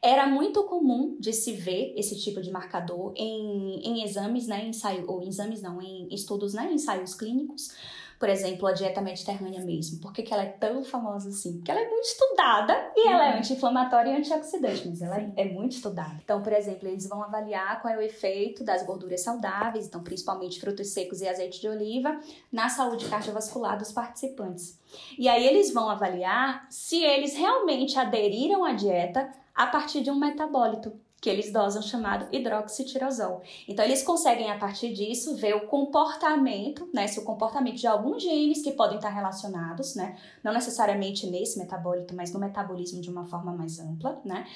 Era muito comum de se ver esse tipo de marcador em, em exames, né, ensaio, ou exames não, em estudos, né, ensaios clínicos, por exemplo, a dieta mediterrânea mesmo. Por que, que ela é tão famosa assim? Porque ela é muito estudada e ela é uhum. anti-inflamatória e antioxidante, mas ela é, é muito estudada. Então, por exemplo, eles vão avaliar qual é o efeito das gorduras saudáveis, então principalmente frutos secos e azeite de oliva, na saúde cardiovascular dos participantes. E aí eles vão avaliar se eles realmente aderiram à dieta a partir de um metabólito que eles dosam chamado hidroxitirosol. Então eles conseguem a partir disso ver o comportamento, né, se o comportamento de alguns genes que podem estar relacionados, né, não necessariamente nesse metabólito, mas no metabolismo de uma forma mais ampla, né,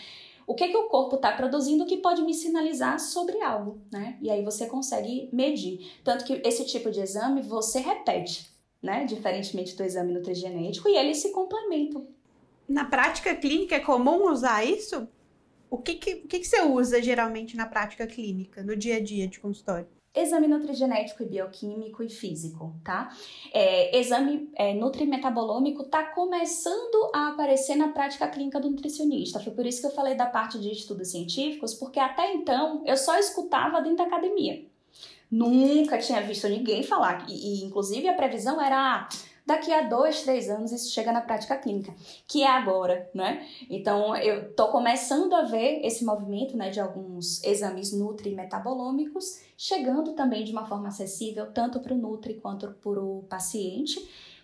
o que, que o corpo está produzindo que pode me sinalizar sobre algo, né? E aí você consegue medir. Tanto que esse tipo de exame você repete, né? Diferentemente do exame nutrigenético, e eles se complementam. Na prática clínica é comum usar isso? O que, que, o que, que você usa geralmente na prática clínica, no dia a dia de consultório? Exame nutrigenético e bioquímico e físico, tá? É, exame é, nutrimetabolômico tá começando a aparecer na prática clínica do nutricionista. Foi por isso que eu falei da parte de estudos científicos, porque até então eu só escutava dentro da academia. Nunca tinha visto ninguém falar. E, e inclusive a previsão era. Ah, daqui a dois, três anos isso chega na prática clínica, que é agora, né? Então eu tô começando a ver esse movimento, né, de alguns exames nutri-metabolômicos chegando também de uma forma acessível tanto para o nutri quanto para o paciente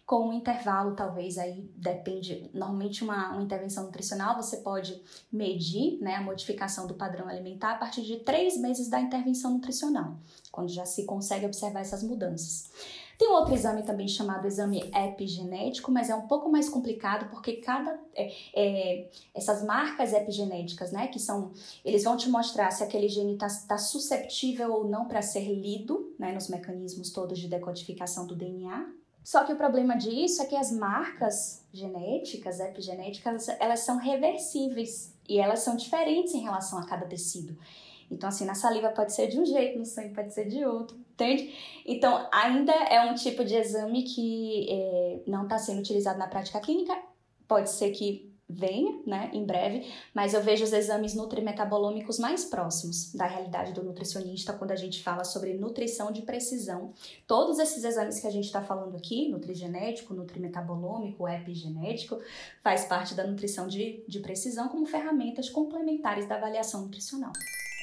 com um intervalo, talvez aí depende. Normalmente, uma, uma intervenção nutricional você pode medir né, a modificação do padrão alimentar a partir de três meses da intervenção nutricional, quando já se consegue observar essas mudanças. Tem outro exame também chamado exame epigenético, mas é um pouco mais complicado porque cada é, é, essas marcas epigenéticas, né, que são, eles vão te mostrar se aquele gene está tá susceptível ou não para ser lido, né, nos mecanismos todos de decodificação do DNA. Só que o problema disso é que as marcas genéticas, epigenéticas, elas são reversíveis e elas são diferentes em relação a cada tecido. Então, assim, na saliva pode ser de um jeito, no sangue pode ser de outro, entende? Então, ainda é um tipo de exame que é, não está sendo utilizado na prática clínica. Pode ser que venha, né, em breve, mas eu vejo os exames nutrimetabolômicos mais próximos da realidade do nutricionista quando a gente fala sobre nutrição de precisão. Todos esses exames que a gente está falando aqui, nutrigenético, nutrimetabolômico, epigenético, faz parte da nutrição de, de precisão como ferramentas complementares da avaliação nutricional.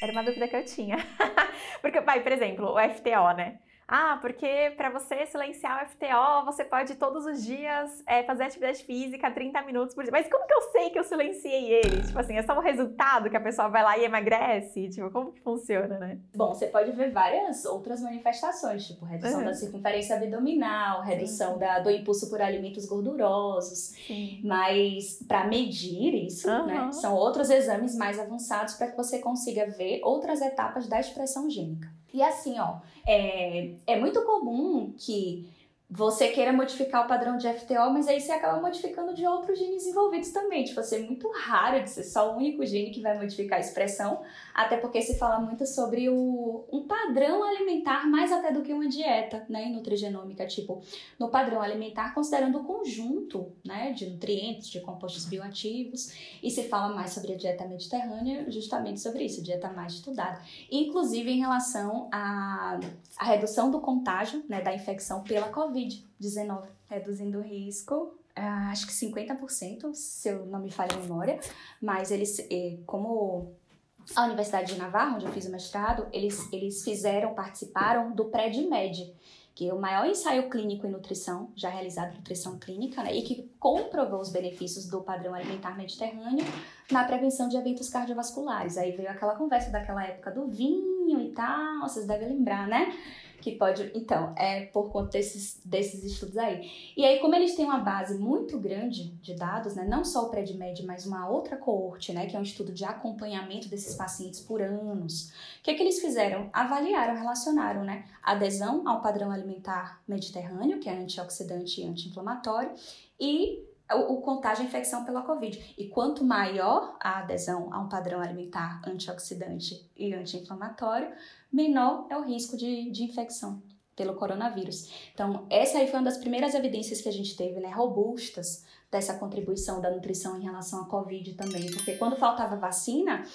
Era uma dúvida que eu tinha. Porque, pai, por exemplo, o FTO, né? Ah, porque para você silenciar o FTO, você pode todos os dias é, fazer atividade física 30 minutos por dia. Mas como que eu sei que eu silenciei ele? Tipo assim, é só um resultado que a pessoa vai lá e emagrece? Tipo, como que funciona, né? Bom, você pode ver várias outras manifestações, tipo redução uhum. da circunferência abdominal, redução da, do impulso por alimentos gordurosos. Sim. Mas para medir isso, uhum. né, são outros exames mais avançados para que você consiga ver outras etapas da expressão gênica. E assim, ó, é, é muito comum que você queira modificar o padrão de FTO, mas aí você acaba modificando de outros genes envolvidos também. Tipo, assim, é muito raro de ser só o único gene que vai modificar a expressão, até porque se fala muito sobre o, um padrão alimentar mais até do que uma dieta, né, nutrigenômica, tipo, no padrão alimentar considerando o conjunto, né, de nutrientes, de compostos bioativos, e se fala mais sobre a dieta mediterrânea justamente sobre isso, dieta mais estudada, inclusive em relação à, à redução do contágio, né, da infecção pela Covid-19, reduzindo o risco Uh, acho que 50%, se eu não me falha a memória, mas eles, eh, como a Universidade de Navarra, onde eu fiz o mestrado, eles, eles fizeram, participaram do PRED-MED, que é o maior ensaio clínico em nutrição, já realizado em nutrição clínica, né, e que comprovou os benefícios do padrão alimentar mediterrâneo na prevenção de eventos cardiovasculares. Aí veio aquela conversa daquela época do vinho e tal, vocês devem lembrar, né? Que pode. Então, é por conta desses, desses estudos aí. E aí, como eles têm uma base muito grande de dados, né, não só o PredMed, mas uma outra coorte, né, que é um estudo de acompanhamento desses pacientes por anos, o que, é que eles fizeram? Avaliaram, relacionaram né, adesão ao padrão alimentar mediterrâneo, que é antioxidante e anti-inflamatório, e o, o contágio à infecção pela Covid. E quanto maior a adesão a um padrão alimentar antioxidante e anti-inflamatório, menor é o risco de, de infecção pelo coronavírus. Então, essa aí foi uma das primeiras evidências que a gente teve, né, robustas, dessa contribuição da nutrição em relação à Covid também, porque quando faltava vacina,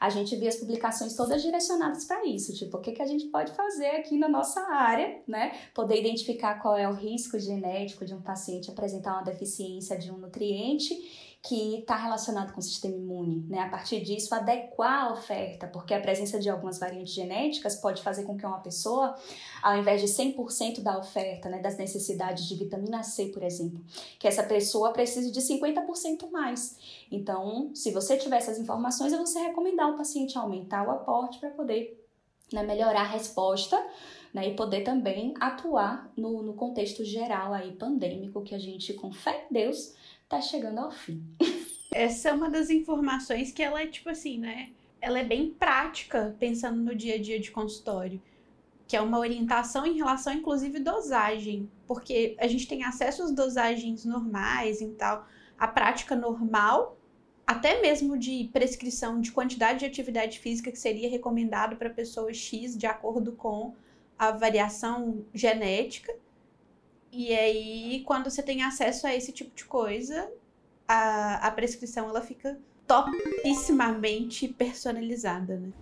a gente via as publicações todas direcionadas para isso, tipo, o que, que a gente pode fazer aqui na nossa área, né? Poder identificar qual é o risco genético de um paciente apresentar uma deficiência de um nutriente que está relacionado com o sistema imune, né? A partir disso, adequar a oferta, porque a presença de algumas variantes genéticas pode fazer com que uma pessoa, ao invés de 100% da oferta, né, das necessidades de vitamina C, por exemplo, que essa pessoa precise de 50% mais. Então, se você tiver essas informações, eu vou recomendar o paciente aumentar o aporte para poder né, melhorar a resposta né, e poder também atuar no, no contexto geral aí pandêmico que a gente, com fé em Deus, tá chegando ao fim. Essa é uma das informações que ela é tipo assim, né? Ela é bem prática, pensando no dia a dia de consultório. Que é uma orientação em relação, inclusive, dosagem. Porque a gente tem acesso às dosagens normais e tal, a prática normal, até mesmo de prescrição de quantidade de atividade física que seria recomendado para pessoa X, de acordo com a variação genética. E aí, quando você tem acesso a esse tipo de coisa, a, a prescrição ela fica topissimamente personalizada, né?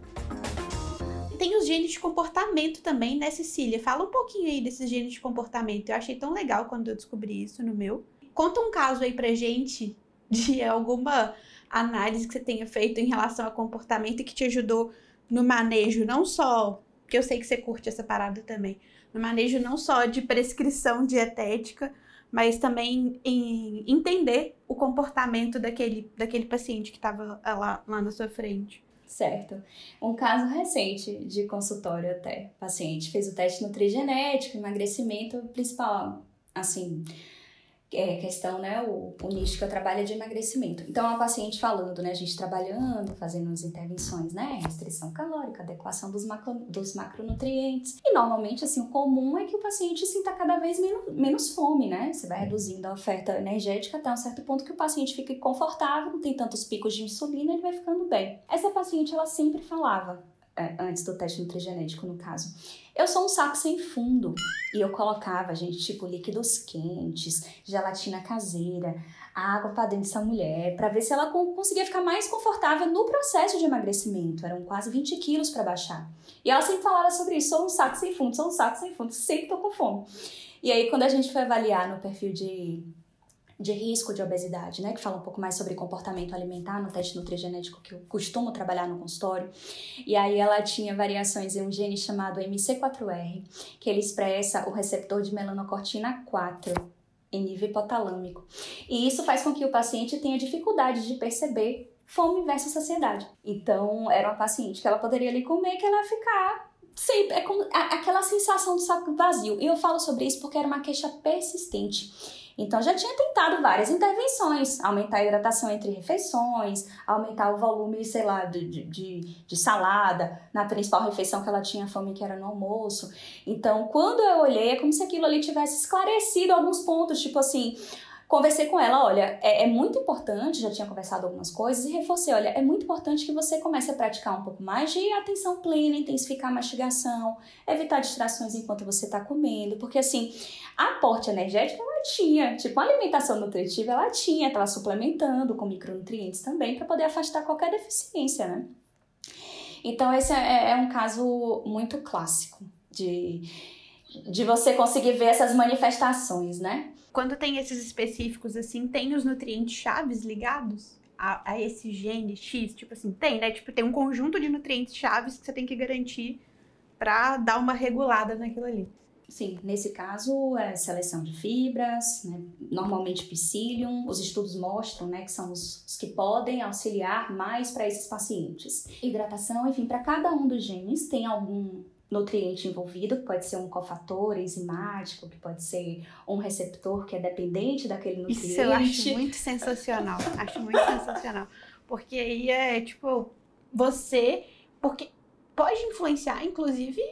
Tem os genes de comportamento também, né, Cecília? Fala um pouquinho aí desses genes de comportamento. Eu achei tão legal quando eu descobri isso no meu. Conta um caso aí pra gente de alguma análise que você tenha feito em relação a comportamento e que te ajudou no manejo, não só, porque eu sei que você curte essa parada também, no manejo não só de prescrição dietética, mas também em entender o comportamento daquele, daquele paciente que estava lá, lá na sua frente. Certo. Um caso recente de consultório até. O paciente fez o teste nutrigenético, emagrecimento principal, assim, é, questão, né, o, o nicho que eu trabalho é de emagrecimento. Então, a paciente falando, né, a gente trabalhando, fazendo as intervenções, né, restrição calórica, adequação dos, macro, dos macronutrientes. E, normalmente, assim, o comum é que o paciente sinta cada vez menos, menos fome, né? Você vai reduzindo a oferta energética até um certo ponto que o paciente fica confortável, não tem tantos picos de insulina, ele vai ficando bem. Essa paciente, ela sempre falava, antes do teste nutrigenético, no caso, eu sou um saco sem fundo. E eu colocava, gente, tipo, líquidos quentes, gelatina caseira, água para dentro dessa mulher, para ver se ela conseguia ficar mais confortável no processo de emagrecimento. Eram quase 20 quilos para baixar. E ela sempre falava sobre isso: sou um saco sem fundo, sou um saco sem fundo, sempre tô com fome. E aí, quando a gente foi avaliar no perfil de de risco de obesidade, né, que fala um pouco mais sobre comportamento alimentar no teste nutrigenético que eu costumo trabalhar no consultório. E aí ela tinha variações em um gene chamado MC4R, que ele expressa o receptor de melanocortina 4 em nível hipotalâmico. E isso faz com que o paciente tenha dificuldade de perceber fome versus saciedade. Então, era uma paciente que ela poderia ali comer que ela ia ficar sempre é como aquela sensação de saco vazio. E eu falo sobre isso porque era uma queixa persistente. Então já tinha tentado várias intervenções, aumentar a hidratação entre refeições, aumentar o volume, sei lá, de, de, de salada na principal refeição que ela tinha fome, que era no almoço. Então, quando eu olhei, é como se aquilo ali tivesse esclarecido alguns pontos, tipo assim, Conversei com ela, olha, é, é, muito importante, já tinha conversado algumas coisas, e reforcei, olha, é muito importante que você comece a praticar um pouco mais de atenção plena, intensificar a mastigação, evitar distrações enquanto você está comendo, porque assim, aporte energético ela tinha, tipo, a alimentação nutritiva ela tinha, estava suplementando com micronutrientes também, para poder afastar qualquer deficiência, né? Então, esse é, é um caso muito clássico de, de você conseguir ver essas manifestações, né? quando tem esses específicos, assim, tem os nutrientes chaves ligados a, a, esse gene X? Tipo assim, tem, né? Tipo, tem um conjunto de nutrientes chaves que você tem que garantir para dar uma regulada naquilo ali. Sim, nesse caso é seleção de fibras, né? normalmente psyllium. Os estudos mostram né, que são os, os que podem auxiliar mais para esses pacientes. Hidratação, enfim, para cada um dos genes tem algum nutriente envolvido, que pode ser um cofator enzimático, que pode ser um receptor que é dependente daquele nutriente. Isso eu acho muito sensacional. acho muito sensacional. Porque aí é tipo, você. Porque pode influenciar, inclusive,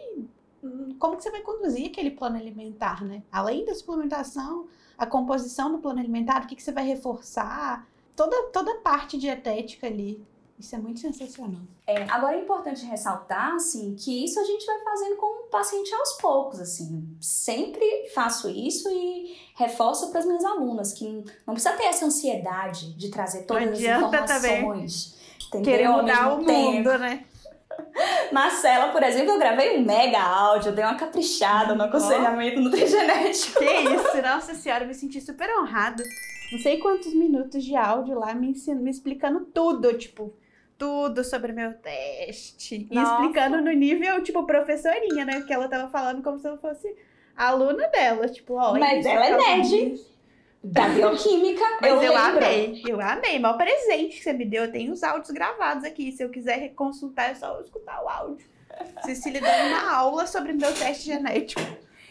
como que você vai conduzir aquele plano alimentar, né? Além da suplementação, a composição do plano alimentar, o que, que você vai reforçar, toda, toda a parte dietética ali Isso é muito sensacional. É, agora é importante ressaltar, assim, que isso a gente vai fazendo com o paciente aos poucos, assim. Sempre faço isso e reforço para as minhas alunas que não precisa ter essa ansiedade de trazer todas as informações. Também. Querer mudar o tempo. mundo, né? Marcela, por exemplo, eu gravei um mega áudio, dei uma caprichada no aconselhamento nutrigenético. Que isso, nossa senhora, eu me senti super honrada. Não sei quantos minutos de áudio lá me, ensinando, me explicando tudo, tipo, tudo sobre meu teste. Nossa. E explicando no nível, tipo, professorinha, né? Porque ela tava falando como se eu fosse aluna dela. Tipo, ó. Mas ela é nerd. Da bioquímica, Mas eu, eu amei. Eu amei. Maior presente que você me deu. Eu tenho os áudios gravados aqui. Se eu quiser consultar, é só escutar o áudio. Cecília dando uma aula sobre meu teste genético.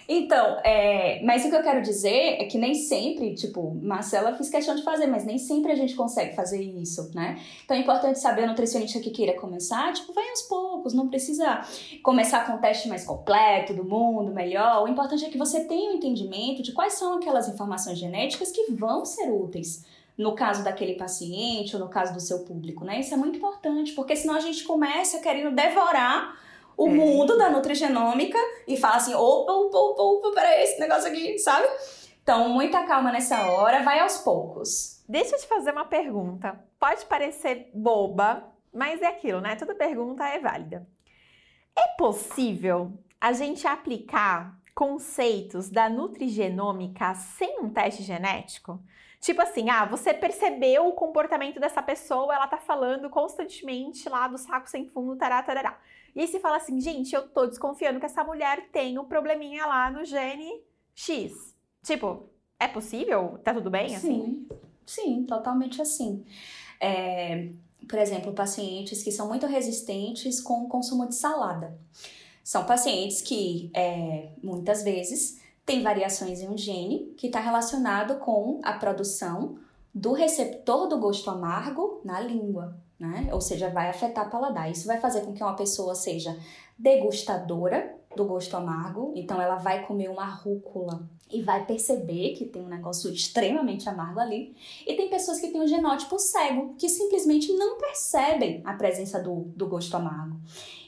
Então, é, mas o que eu quero dizer é que nem sempre, tipo, Marcela fiz questão de fazer, mas nem sempre a gente consegue fazer isso, né? Então é importante saber o nutricionista que queira começar, tipo, vai aos poucos, não precisa começar com o teste mais completo do mundo, melhor. O importante é que você tenha um entendimento de quais são aquelas informações genéticas que vão ser úteis no caso daquele paciente ou no caso do seu público, né? Isso é muito importante, porque senão a gente começa querendo devorar o é. mundo da nutrigenômica e fala assim: opa, opa, opa, opa, peraí, esse negócio aqui, sabe? Então, muita calma nessa hora, vai aos poucos. Deixa eu te fazer uma pergunta. Pode parecer boba, mas é aquilo, né? Toda pergunta é válida. É possível a gente aplicar conceitos da nutrigenômica sem um teste genético? Tipo assim, ah, você percebeu o comportamento dessa pessoa, ela tá falando constantemente lá do saco sem fundo, tará, tarará. E aí você fala assim, gente, eu tô desconfiando que essa mulher tem um probleminha lá no gene X. Tipo, é possível? Tá tudo bem assim? Sim, sim, totalmente assim. É, por exemplo, pacientes que são muito resistentes com o consumo de salada. São pacientes que, é, muitas vezes, têm variações em um gene que está relacionado com a produção do receptor do gosto amargo na língua né? Ou seja, vai afetar o paladar. Isso vai fazer com que uma pessoa seja degustadora do gosto amargo, então ela vai comer uma rúcula e vai perceber que tem um negócio extremamente amargo ali. E tem pessoas que têm um genótipo cego, que simplesmente não percebem a presença do, do gosto amargo.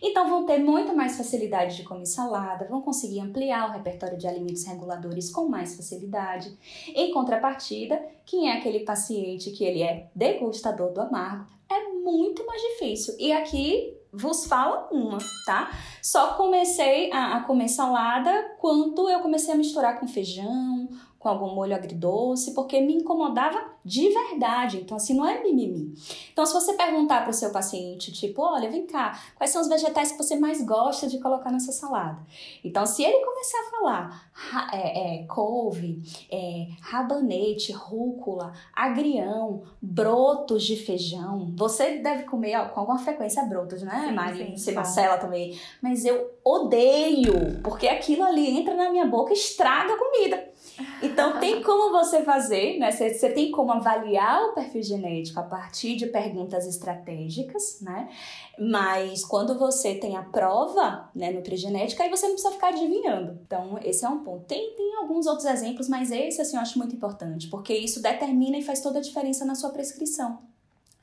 Então vão ter muito mais facilidade de comer salada, vão conseguir ampliar o repertório de alimentos reguladores com mais facilidade. Em contrapartida, quem é aquele paciente que ele é degustador do amargo, é muito mais difícil. E aqui vos fala uma, tá? Só comecei a, a comer salada quando eu comecei a misturar com feijão, com algum molho agridoce, porque me incomodava de verdade. Então, assim, não é mimimi. Então, se você perguntar para o seu paciente, tipo, olha, vem cá, quais são os vegetais que você mais gosta de colocar nessa salada? Então, se ele começar a falar é, é, couve, é, rabanete, rúcula, agrião, brotos de feijão, você deve comer ó, com alguma frequência brotos, né, Mari? Você, Marcela também. Mas eu odeio, porque aquilo ali entra na minha boca e estraga a comida. Então, tem como você fazer, né? Você, tem como avaliar o perfil genético a partir de perguntas estratégicas, né? Mas quando você tem a prova, né, nutrigenética, aí você não precisa ficar adivinhando. Então, esse é um ponto. Tem, tem alguns outros exemplos, mas esse, assim, eu acho muito importante, porque isso determina e faz toda a diferença na sua prescrição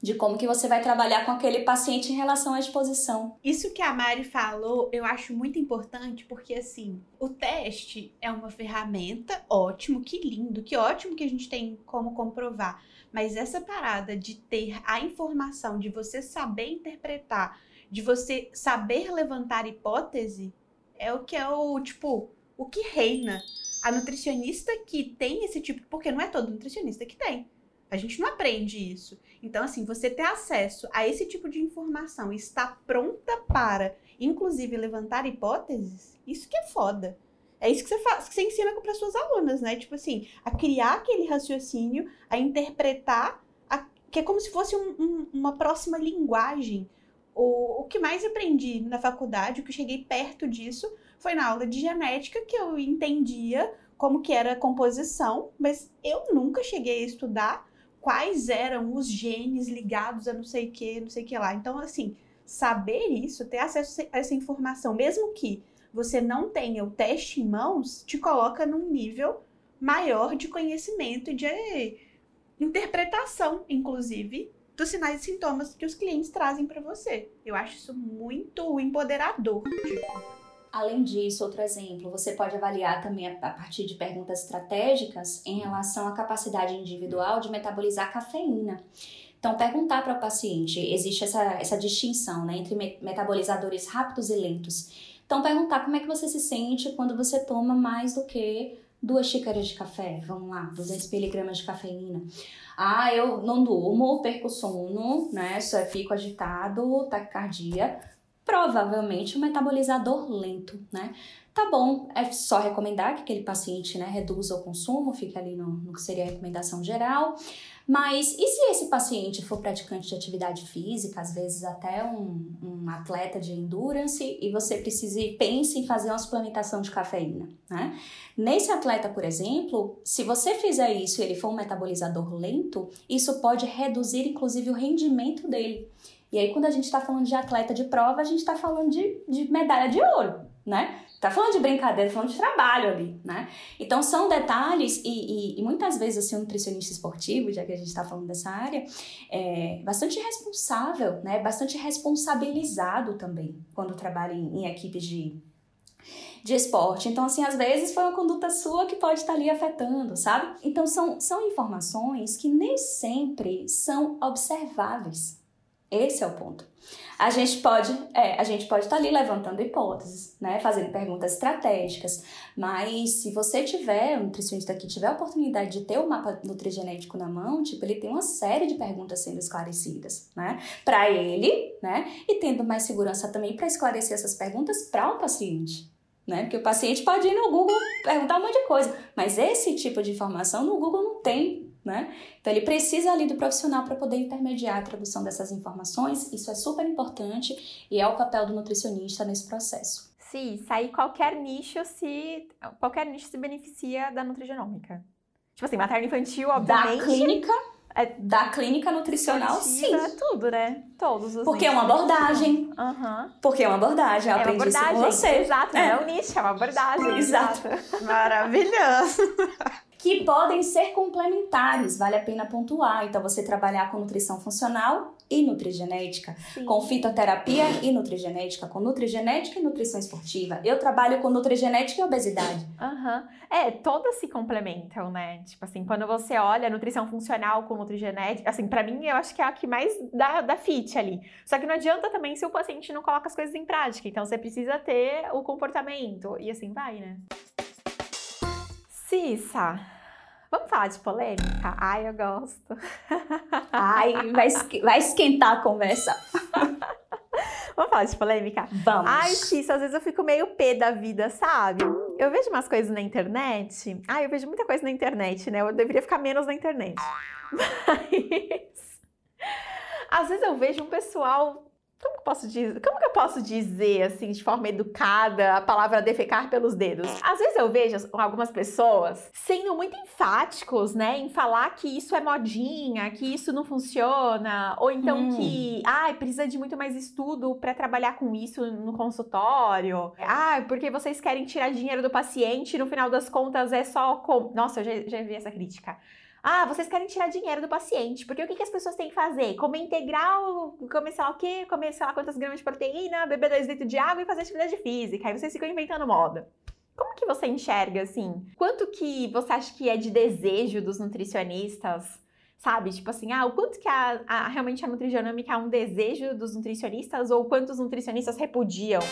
de como que você vai trabalhar com aquele paciente em relação à exposição. Isso que a Mari falou, eu acho muito importante, porque assim, o teste é uma ferramenta, ótimo, que lindo, que ótimo que a gente tem como comprovar. Mas essa parada de ter a informação, de você saber interpretar, de você saber levantar hipótese, é o que é o, tipo, o que reina. A nutricionista que tem esse tipo, porque não é todo nutricionista que tem. A gente não aprende isso. Então, assim, você ter acesso a esse tipo de informação e estar pronta para, inclusive, levantar hipóteses, isso que é foda. É isso que você, faz, que você ensina para suas alunas, né? Tipo assim, a criar aquele raciocínio, a interpretar, a, que é como se fosse um, um, uma próxima linguagem. O, o que mais aprendi na faculdade, o que cheguei perto disso, foi na aula de genética, que eu entendia como que era a composição, mas eu nunca cheguei a estudar quais eram os genes ligados a não sei o que, não sei o que lá. Então, assim, saber isso, ter acesso a essa informação, mesmo que você não tenha o teste em mãos, te coloca num nível maior de conhecimento e de interpretação, inclusive, dos sinais e sintomas que os clientes trazem para você. Eu acho isso muito empoderador. Tipo. Além disso, outro exemplo, você pode avaliar também a partir de perguntas estratégicas em relação à capacidade individual de metabolizar cafeína. Então, perguntar para o paciente, existe essa, essa distinção né, entre metabolizadores rápidos e lentos. Então, perguntar como é que você se sente quando você toma mais do que duas xícaras de café, vamos lá, 200 miligramas de cafeína. Ah, eu não durmo, perco sono, né, só fico agitado, taquicardia provavelmente um metabolizador lento, né? Tá bom, é só recomendar que aquele paciente né, reduza o consumo, fica ali no, no que seria a recomendação geral. Mas e se esse paciente for praticante de atividade física, às vezes até um, um atleta de endurance, e você precise pense em fazer uma suplementação de cafeína, né? Nesse atleta, por exemplo, se você fizer isso e ele for um metabolizador lento, isso pode reduzir inclusive o rendimento dele. E aí, quando a gente está falando de atleta de prova, a gente está falando de, de medalha de ouro, né? Tá falando de brincadeira, tá falando de trabalho ali, né? Então são detalhes e, e, e muitas vezes assim um nutricionista esportivo, já que a gente está falando dessa área, é bastante responsável, né? Bastante responsabilizado também quando trabalha em, em equipes de de esporte. Então, assim, às vezes foi uma conduta sua que pode estar ali afetando, sabe? Então, são, são informações que nem sempre são observáveis, esse é o ponto. A gente pode, é, a gente pode estar tá ali levantando hipóteses, né, fazendo perguntas estratégicas, mas se você tiver, um nutricionista que tiver a oportunidade de ter o mapa nutrigenético na mão, tipo, ele tem uma série de perguntas sendo esclarecidas, né, para ele, né, e tendo mais segurança também para esclarecer essas perguntas para o paciente, né? Porque o paciente pode ir no Google perguntar um monte de coisa, mas esse tipo de informação no Google não tem, né? Então, ele precisa ali do profissional para poder intermediar a tradução dessas informações. Isso é super importante e é o papel do nutricionista nesse processo. Sim, sair qualquer nicho se qualquer nicho se beneficia da nutrigenômica. Tipo assim, materno infantil, obviamente. Da clínica, é, da clínica nutricional, sim. É tudo, né? Todos os Porque é uma abordagem. Uhum. Porque é uma abordagem. Eu é aprendi uma abordagem, isso com você. Exato, é. não é um nicho, é uma abordagem. Exato. exato. Maravilhoso. que podem ser complementares, vale a pena pontuar. Então, você trabalhar com nutrição funcional e nutrigenética, Sim. com fitoterapia e nutrigenética, com nutrigenética e nutrição esportiva. Eu trabalho com nutrigenética e obesidade. Uhum. É, todas se complementam, né? Tipo assim, quando você olha nutrição funcional com nutrigenética, assim, para mim eu acho que é a que mais dá, dá fit ali. Só que não adianta também se o paciente não coloca as coisas em prática. Então, você precisa ter o comportamento e assim vai, né? Cissa, vamos falar de polêmica? Ai, eu gosto. Ai, vai, vai esquentar a conversa. Vamos falar de polêmica? Vamos. Ai, Cissa, às vezes eu fico meio pé da vida, sabe? Eu vejo umas coisas na internet. Ai, eu vejo muita coisa na internet, né? Eu deveria ficar menos na internet. Mas. Às vezes eu vejo um pessoal como que, posso dizer, como que eu posso dizer, assim, de forma educada, a palavra defecar pelos dedos? Às vezes eu vejo algumas pessoas sendo muito enfáticos, né, em falar que isso é modinha, que isso não funciona, ou então hum. que, ai, precisa de muito mais estudo para trabalhar com isso no consultório. Ah, porque vocês querem tirar dinheiro do paciente e no final das contas é só. Com... Nossa, eu já, já vi essa crítica. Ah, vocês querem tirar dinheiro do paciente, porque o que, que as pessoas têm que fazer? Comer integral, lá o quê, comer sei lá quantas gramas de proteína, beber 2 litros de água e fazer atividade física. Aí vocês ficam inventando moda. Como que você enxerga, assim? Quanto que você acha que é de desejo dos nutricionistas sabe? Tipo assim, ah, o quanto que a, a, realmente a nutrigenômica é um desejo dos nutricionistas ou quantos nutricionistas repudiam?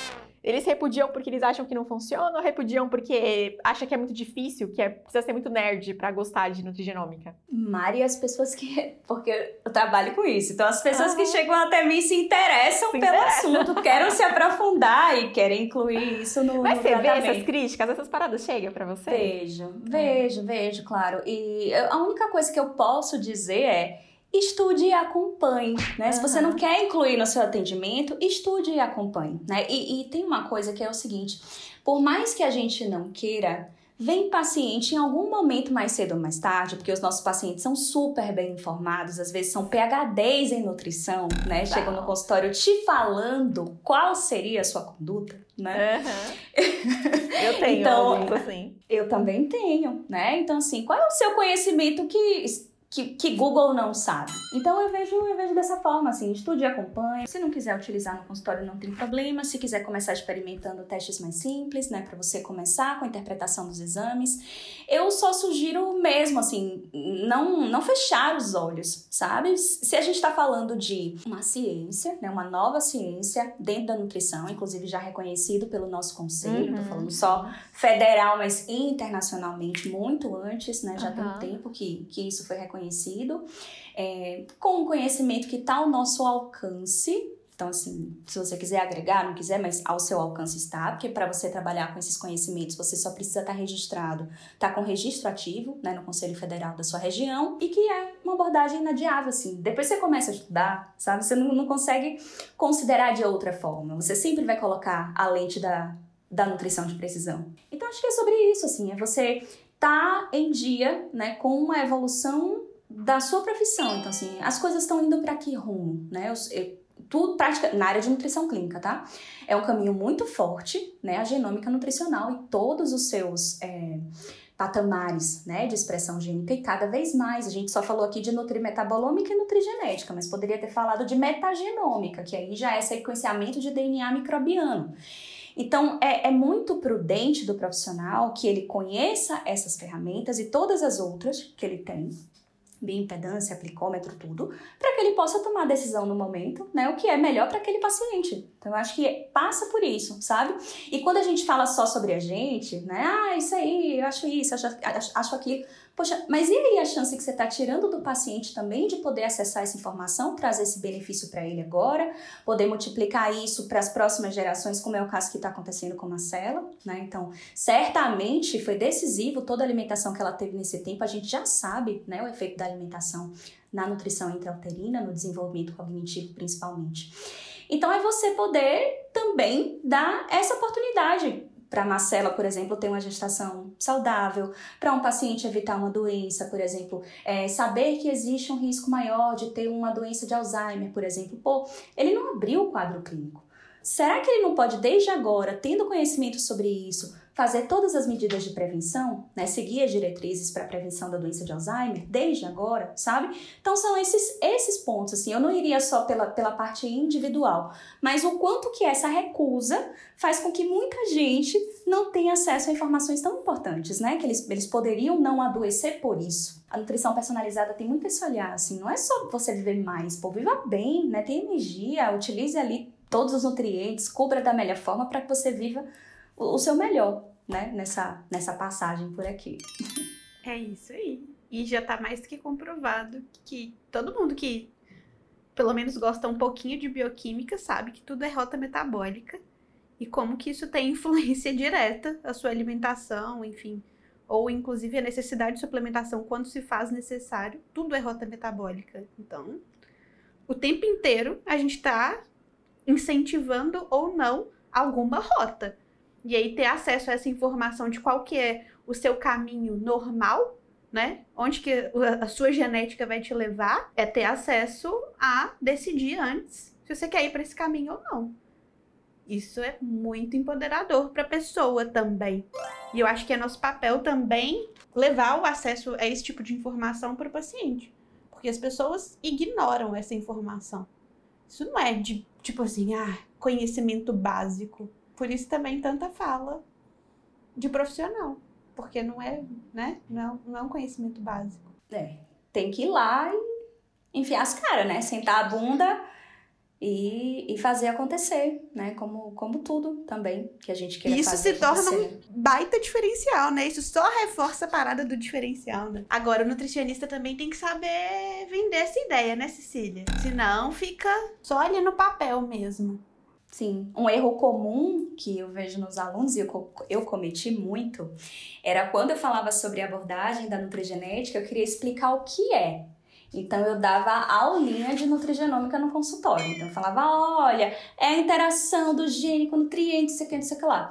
Eles repudiam porque eles acham que não funciona ou repudiam porque acham que é muito difícil, que é, precisa ser muito nerd para gostar de nutrigenômica? Mari, as pessoas que... Porque eu trabalho com isso. Então, as pessoas que chegam até mim se interessam se pelo assunto, querem se aprofundar e querem incluir isso no Mas no você tratamento. vê essas críticas, essas paradas chegam para você? Vejo, vejo, vejo, claro. E a única coisa que eu posso dizer é estude e acompanhe, né? Uhum. Se você não quer incluir no seu atendimento, estude e acompanhe, né? E, e tem uma coisa que é o seguinte, por mais que a gente não queira, vem paciente em algum momento mais cedo ou mais tarde, porque os nossos pacientes são super bem informados, às vezes são PhDs em nutrição, né? Tá. Chegam no consultório te falando qual seria a sua conduta, né? Uhum. Eu tenho então, assim. Eu também tenho, né? Então, assim, qual é o seu conhecimento que que, que Google não sabe. Então eu vejo, eu vejo dessa forma, assim, estude e acompanhe. Se não quiser utilizar no consultório, não tem problema. Se quiser começar experimentando testes mais simples, né, para você começar com a interpretação dos exames, eu só sugiro mesmo, assim, não, não fechar os olhos, sabe? Se a gente está falando de uma ciência, né, uma nova ciência dentro da nutrição, inclusive já reconhecido pelo nosso conselho, uhum. tô falando só federal, mas internacionalmente muito antes, né, já uhum. tem um tempo que, que isso foi reconhecido reconhecido, é, com um conhecimento que está ao nosso alcance. Então, assim, se você quiser agregar, não quiser, mas ao seu alcance está, porque para você trabalhar com esses conhecimentos, você só precisa estar tá registrado, tá com registro ativo, né, no Conselho Federal da sua região, e que é uma abordagem inadiável, assim. Depois você começa a estudar, sabe? Você não, não consegue considerar de outra forma. Você sempre vai colocar a lente da, da nutrição de precisão. Então, acho que é sobre isso, assim, é você tá em dia, né, com uma evolução da sua profissão. Então, assim, as coisas estão indo para que rumo, né? Eu, eu, tudo prática na área de nutrição clínica, tá? É um caminho muito forte, né? A genômica nutricional e todos os seus é, patamares, né, de expressão gênica e cada vez mais. A gente só falou aqui de nutrimetabolomica e nutrigenética, mas poderia ter falado de metagenômica, que aí já é sequenciamento de DNA microbiano. Então, é, é, muito prudente do profissional que ele conheça essas ferramentas e todas as outras que ele tem, bioimpedância, aplicômetro, tudo, para que ele possa tomar a decisão no momento, né, o que é melhor para aquele paciente. Então, eu acho que passa por isso, sabe? E quando a gente fala só sobre a gente, né, ah, isso aí, eu acho isso, acho, acho aquilo, Poxa, mas e aí a chance que você está tirando do paciente também de poder acessar essa informação, trazer esse benefício para ele agora, poder multiplicar isso para as próximas gerações, como é o caso que está acontecendo com a Marcela, né? Então, certamente foi decisivo toda a alimentação que ela teve nesse tempo. A gente já sabe, né, o efeito da alimentação na nutrição intrauterina, no desenvolvimento cognitivo principalmente. Então, é você poder também dar essa oportunidade para Marcela, por exemplo, ter uma gestação saudável, para um paciente evitar uma doença, por exemplo, é, saber que existe um risco maior de ter uma doença de Alzheimer, por exemplo. Pô, ele não abriu o quadro clínico. Será que ele não pode, desde agora, tendo conhecimento sobre isso, fazer todas as medidas de prevenção, né, seguir as diretrizes para a prevenção da doença de Alzheimer desde agora, sabe? Então são esses esses pontos assim, eu não iria só pela, pela parte individual, mas o quanto que essa recusa faz com que muita gente não tenha acesso a informações tão importantes, né? Que eles, eles poderiam não adoecer por isso. A nutrição personalizada tem muito esse olhar, assim, não é só você viver mais, pô, viva bem, né? Tem energia, utilize ali todos os nutrientes, cubra da melhor forma para que você viva o, o seu melhor, né, nessa, nessa passagem por aqui. É isso aí. E já tá mais que comprovado que todo mundo que pelo menos gosta um pouquinho de bioquímica sabe que tudo é rota metabólica e como que isso tem influência direta à sua alimentação, enfim, ou inclusive a necessidade de suplementação quando se faz necessário, tudo é rota metabólica. Então, o tempo inteiro a gente está incentivando ou não alguma rota. E aí ter acesso a essa informação de qual que é o seu caminho normal, né? Onde que a sua genética vai te levar, é ter acesso a decidir antes se você quer ir para esse caminho ou não. Isso é muito empoderador para a pessoa também. E eu acho que é nosso papel também levar o acesso a esse tipo de informação para o paciente. Porque as pessoas ignoram essa informação. Isso não é de, tipo assim, ah, conhecimento básico. Por isso também tanta fala de profissional, porque não é, né? Não, é não é um conhecimento básico. É, tem que ir lá e enfiar as caras, né? Sentar a bunda e, e fazer acontecer, né? Como, como tudo também que a gente quer Isso se torna um baita diferencial, né? Isso só reforça a parada do diferencial, né? Agora, o nutricionista também tem que saber vender essa ideia, né, Cecília? Senão fica só ali no papel mesmo. Sim, um erro comum que eu vejo nos alunos e eu, eu cometi muito era quando eu falava sobre a abordagem da nutrigenética, eu queria explicar o que é. Então eu dava aulinha de nutrigenômica no consultório. Então eu falava, olha, é a interação do gene com nutrientes, isso aqui, isso aqui lá.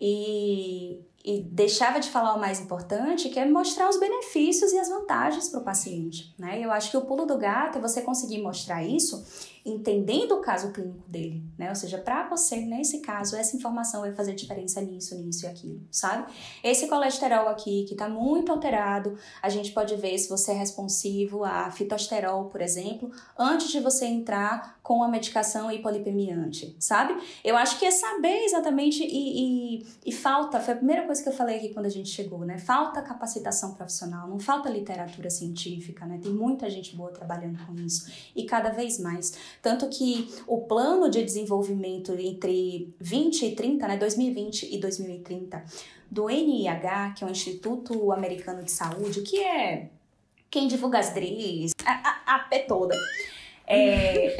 E, e deixava de falar o mais importante, que é mostrar os benefícios e as vantagens para o paciente. Né? Eu acho que o pulo do gato é você conseguir mostrar isso entendendo o caso clínico dele, né? Ou seja, para você, nesse caso, essa informação vai fazer diferença nisso, nisso e aquilo, sabe? Esse colesterol aqui, que tá muito alterado, a gente pode ver se você é responsivo a fitosterol, por exemplo, antes de você entrar com a medicação hipolipemiante, sabe? Eu acho que é saber exatamente e, e, e falta, foi a primeira coisa que eu falei aqui quando a gente chegou, né? Falta capacitação profissional, não falta literatura científica, né? Tem muita gente boa trabalhando com isso e cada vez mais. Tanto que o plano de desenvolvimento entre 20 e 30, né, 2020 e 2030, do NIH, que é o Instituto Americano de Saúde, que é quem divulga as DRIs, a, a, a P toda. É,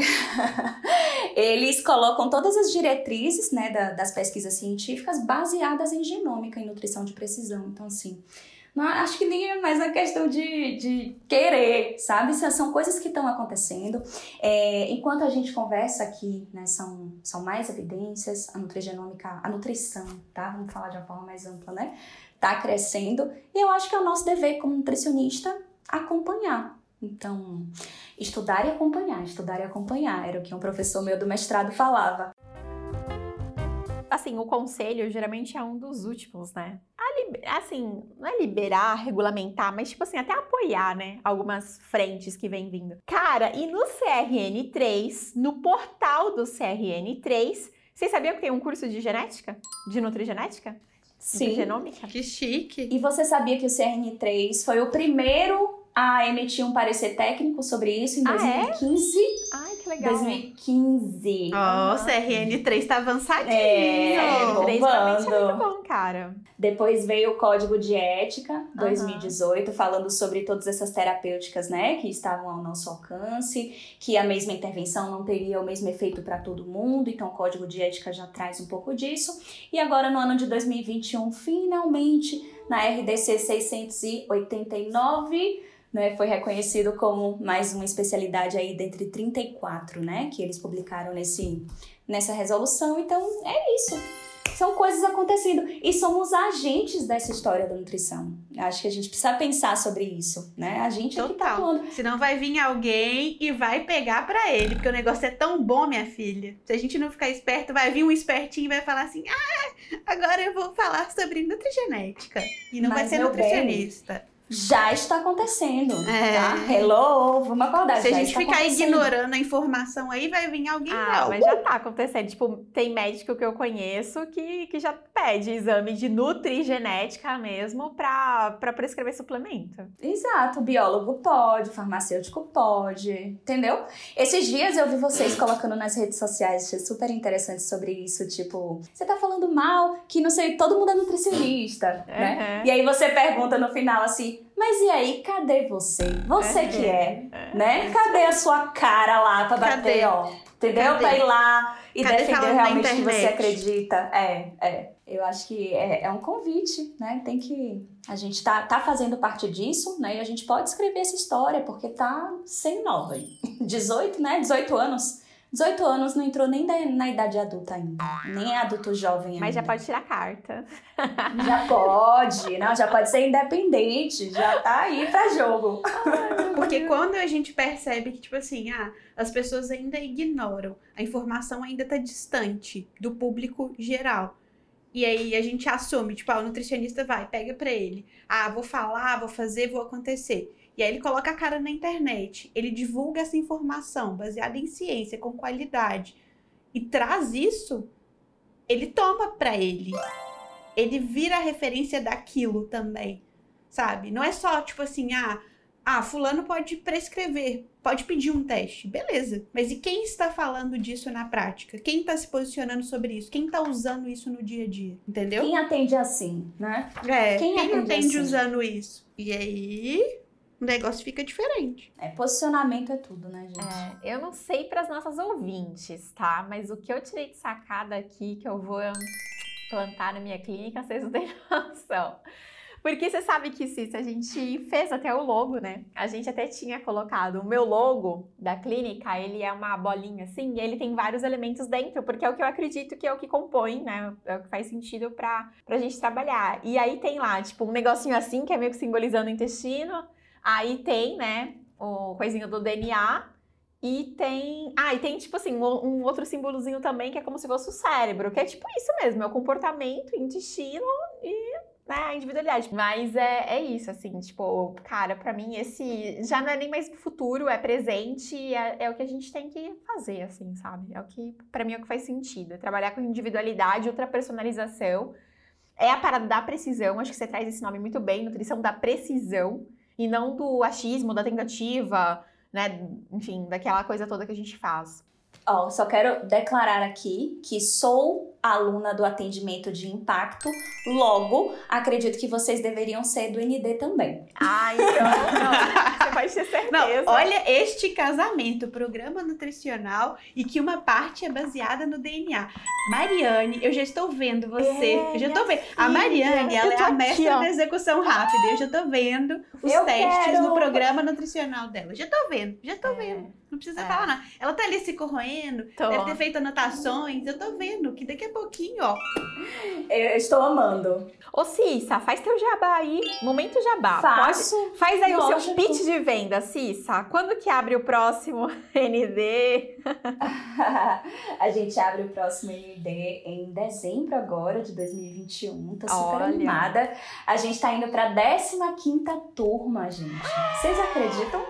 eles colocam todas as diretrizes né, da, das pesquisas científicas baseadas em genômica e nutrição de precisão. Então, assim, não, acho que nem é mais uma questão de, de querer, sabe? São coisas que estão acontecendo. É, enquanto a gente conversa aqui, né, são, são mais evidências, a nutrigenômica, a nutrição, tá? Vamos falar de uma forma mais ampla, né? Tá crescendo. E eu acho que é o nosso dever como nutricionista acompanhar. Então, estudar e acompanhar, estudar e acompanhar, era o que um professor meu do mestrado falava assim, o conselho geralmente é um dos últimos, né? Assim, não é liberar, regulamentar, mas tipo assim, até apoiar, né? Algumas frentes que vem vindo. Cara, e no CRN3, no portal do CRN3, vocês sabiam que tem um curso de genética? De nutrigenética? Sim. Genômica? Que chique. E você sabia que o CRN3 foi o primeiro a emitir um parecer técnico sobre isso em 2015. Ah, é? Ai, que legal. 2015. Nossa, uhum. RN3 tá avançadinho. É, RN3 realmente é muito bom, cara. Depois veio o Código de Ética, 2018, uhum. falando sobre todas essas terapêuticas, né, que estavam ao nosso alcance, que a mesma intervenção não teria o mesmo efeito para todo mundo, então o Código de Ética já traz um pouco disso. E agora, no ano de 2021, finalmente, na RDC 689, né, foi reconhecido como mais uma especialidade aí dentre 34, né, que eles publicaram nesse, nessa resolução. Então, é isso. São coisas acontecendo e somos agentes dessa história da nutrição. Acho que a gente precisa pensar sobre isso, né? A gente Total. é que tá atuando. Senão vai vir alguém e vai pegar para ele, porque o negócio é tão bom, minha filha. Se a gente não ficar esperto, vai vir um espertinho e vai falar assim: "Ah, agora eu vou falar sobre nutrigenética". E não Mas vai ser nutricionista. Bem, já está acontecendo. É. Tá? Hello, vamos acordar. Se a gente ficar ignorando a informação aí, vai vir alguém ah, não. mas já está acontecendo. Tipo, tem médico que eu conheço que, que já pede exame de nutrigenética mesmo para prescrever suplemento. Exato, biólogo pode, farmacêutico pode, entendeu? Esses dias eu vi vocês colocando nas redes sociais, achei super interessante sobre isso, tipo, você tá falando mal que não sei, todo mundo é nutricionista, uhum. né? E aí você pergunta no final assim, mas e aí, cadê você? Você é, que é, é, né? Cadê a sua cara lá pra bater, cadê? ó? Entendeu? Cadê? Pra ir lá e cadê defender realmente o que você acredita. É, é. Eu acho que é, é, um convite, né? Tem que. A gente tá, tá fazendo parte disso, né? E a gente pode escrever essa história, porque tá sem nova. 18, né? 18 anos 18 anos não entrou nem na idade adulta ainda. Nem é adulto jovem ainda. Mas já pode tirar carta. Já pode, não, já pode ser independente, já tá aí pra jogo. Porque quando a gente percebe que, tipo assim, ah, as pessoas ainda ignoram, a informação ainda tá distante do público geral. E aí a gente assume, tipo, ah, o nutricionista vai, pega pra ele. Ah, vou falar, vou fazer, vou acontecer. E aí ele coloca a cara na internet, ele divulga essa informação baseada em ciência, com qualidade, e traz isso, ele toma para ele. Ele vira a referência daquilo também, sabe? Não é só tipo assim, ah, ah, fulano pode prescrever, pode pedir um teste, beleza. Mas e quem está falando disso na prática? Quem está se posicionando sobre isso? Quem está usando isso no dia a dia? Entendeu? Quem atende assim, né? É, quem, quem atende, atende assim? usando isso? E aí, o negócio fica diferente. É, posicionamento é tudo, né, gente? É, eu não sei para as nossas ouvintes, tá? Mas o que eu tirei de sacada aqui, que eu vou plantar na minha clínica, vocês não têm noção. Porque você sabe que, Cissa, a gente fez até o logo, né? A gente até tinha colocado o meu logo da clínica, ele é uma bolinha assim, e ele tem vários elementos dentro, porque é o que eu acredito que é o que compõe, né? É o que faz sentido pra, pra gente trabalhar. E aí tem lá, tipo, um negocinho assim, que é meio que simbolizando o intestino. Aí tem, né, o coisinho do DNA, e tem. Ah, e tem, tipo assim, um, outro símbolozinho também que é como se fosse o cérebro, que é tipo isso mesmo, é o comportamento, intestino e né, a individualidade. Mas é, é isso, assim, tipo, cara, para mim esse já não é nem mais futuro, é presente, é, é o que a gente tem que fazer, assim, sabe? É o que, para mim, é o que faz sentido. É trabalhar com individualidade, outra personalização. É a parada da precisão, acho que você traz esse nome muito bem, nutrição da precisão, e não do achismo, da tentativa, né? Enfim, daquela coisa toda que a gente faz. Ó, só quero declarar aqui que sou aluna do atendimento de impacto, logo acredito que vocês deveriam ser do ND também. Ah, então não, você vai ter certeza. Não, olha este casamento, programa nutricional e que uma parte é baseada no DNA. Mariane, eu já estou vendo você, é, eu já estou vendo. Filha, a Mariane, ela é a mestra da execução rápida, eu já estou vendo os eu testes quero... no programa nutricional dela. Já estou vendo, já estou é. vendo. Não precisa é. falar nada. Ela tá ali se corroendo, tô. deve ter feito anotações. Eu tô vendo que daqui a pouquinho, ó. Eu estou amando. Ô, Cissa, faz teu jabá aí. Momento jabá. Faço. Pode... Faz aí Lógico. o seu pitch de venda, Cissa. Quando que abre o próximo ND? a gente abre o próximo ND em dezembro agora, de 2021. Tô super Olha. animada. A gente tá indo pra 15 turma, gente. Vocês acreditam?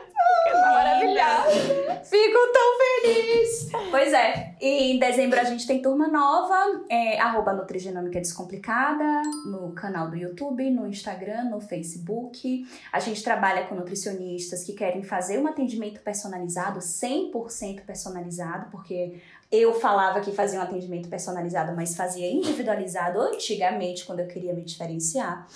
Maravilhosa. Fico tão feliz. Pois é. E em dezembro a gente tem turma nova, é, arroba Nutrigenômica Descomplicada, no canal do YouTube, no Instagram, no Facebook. A gente trabalha com nutricionistas que querem fazer um atendimento personalizado, 100% personalizado, porque eu falava que fazia um atendimento personalizado, mas fazia individualizado antigamente, quando eu queria me diferenciar.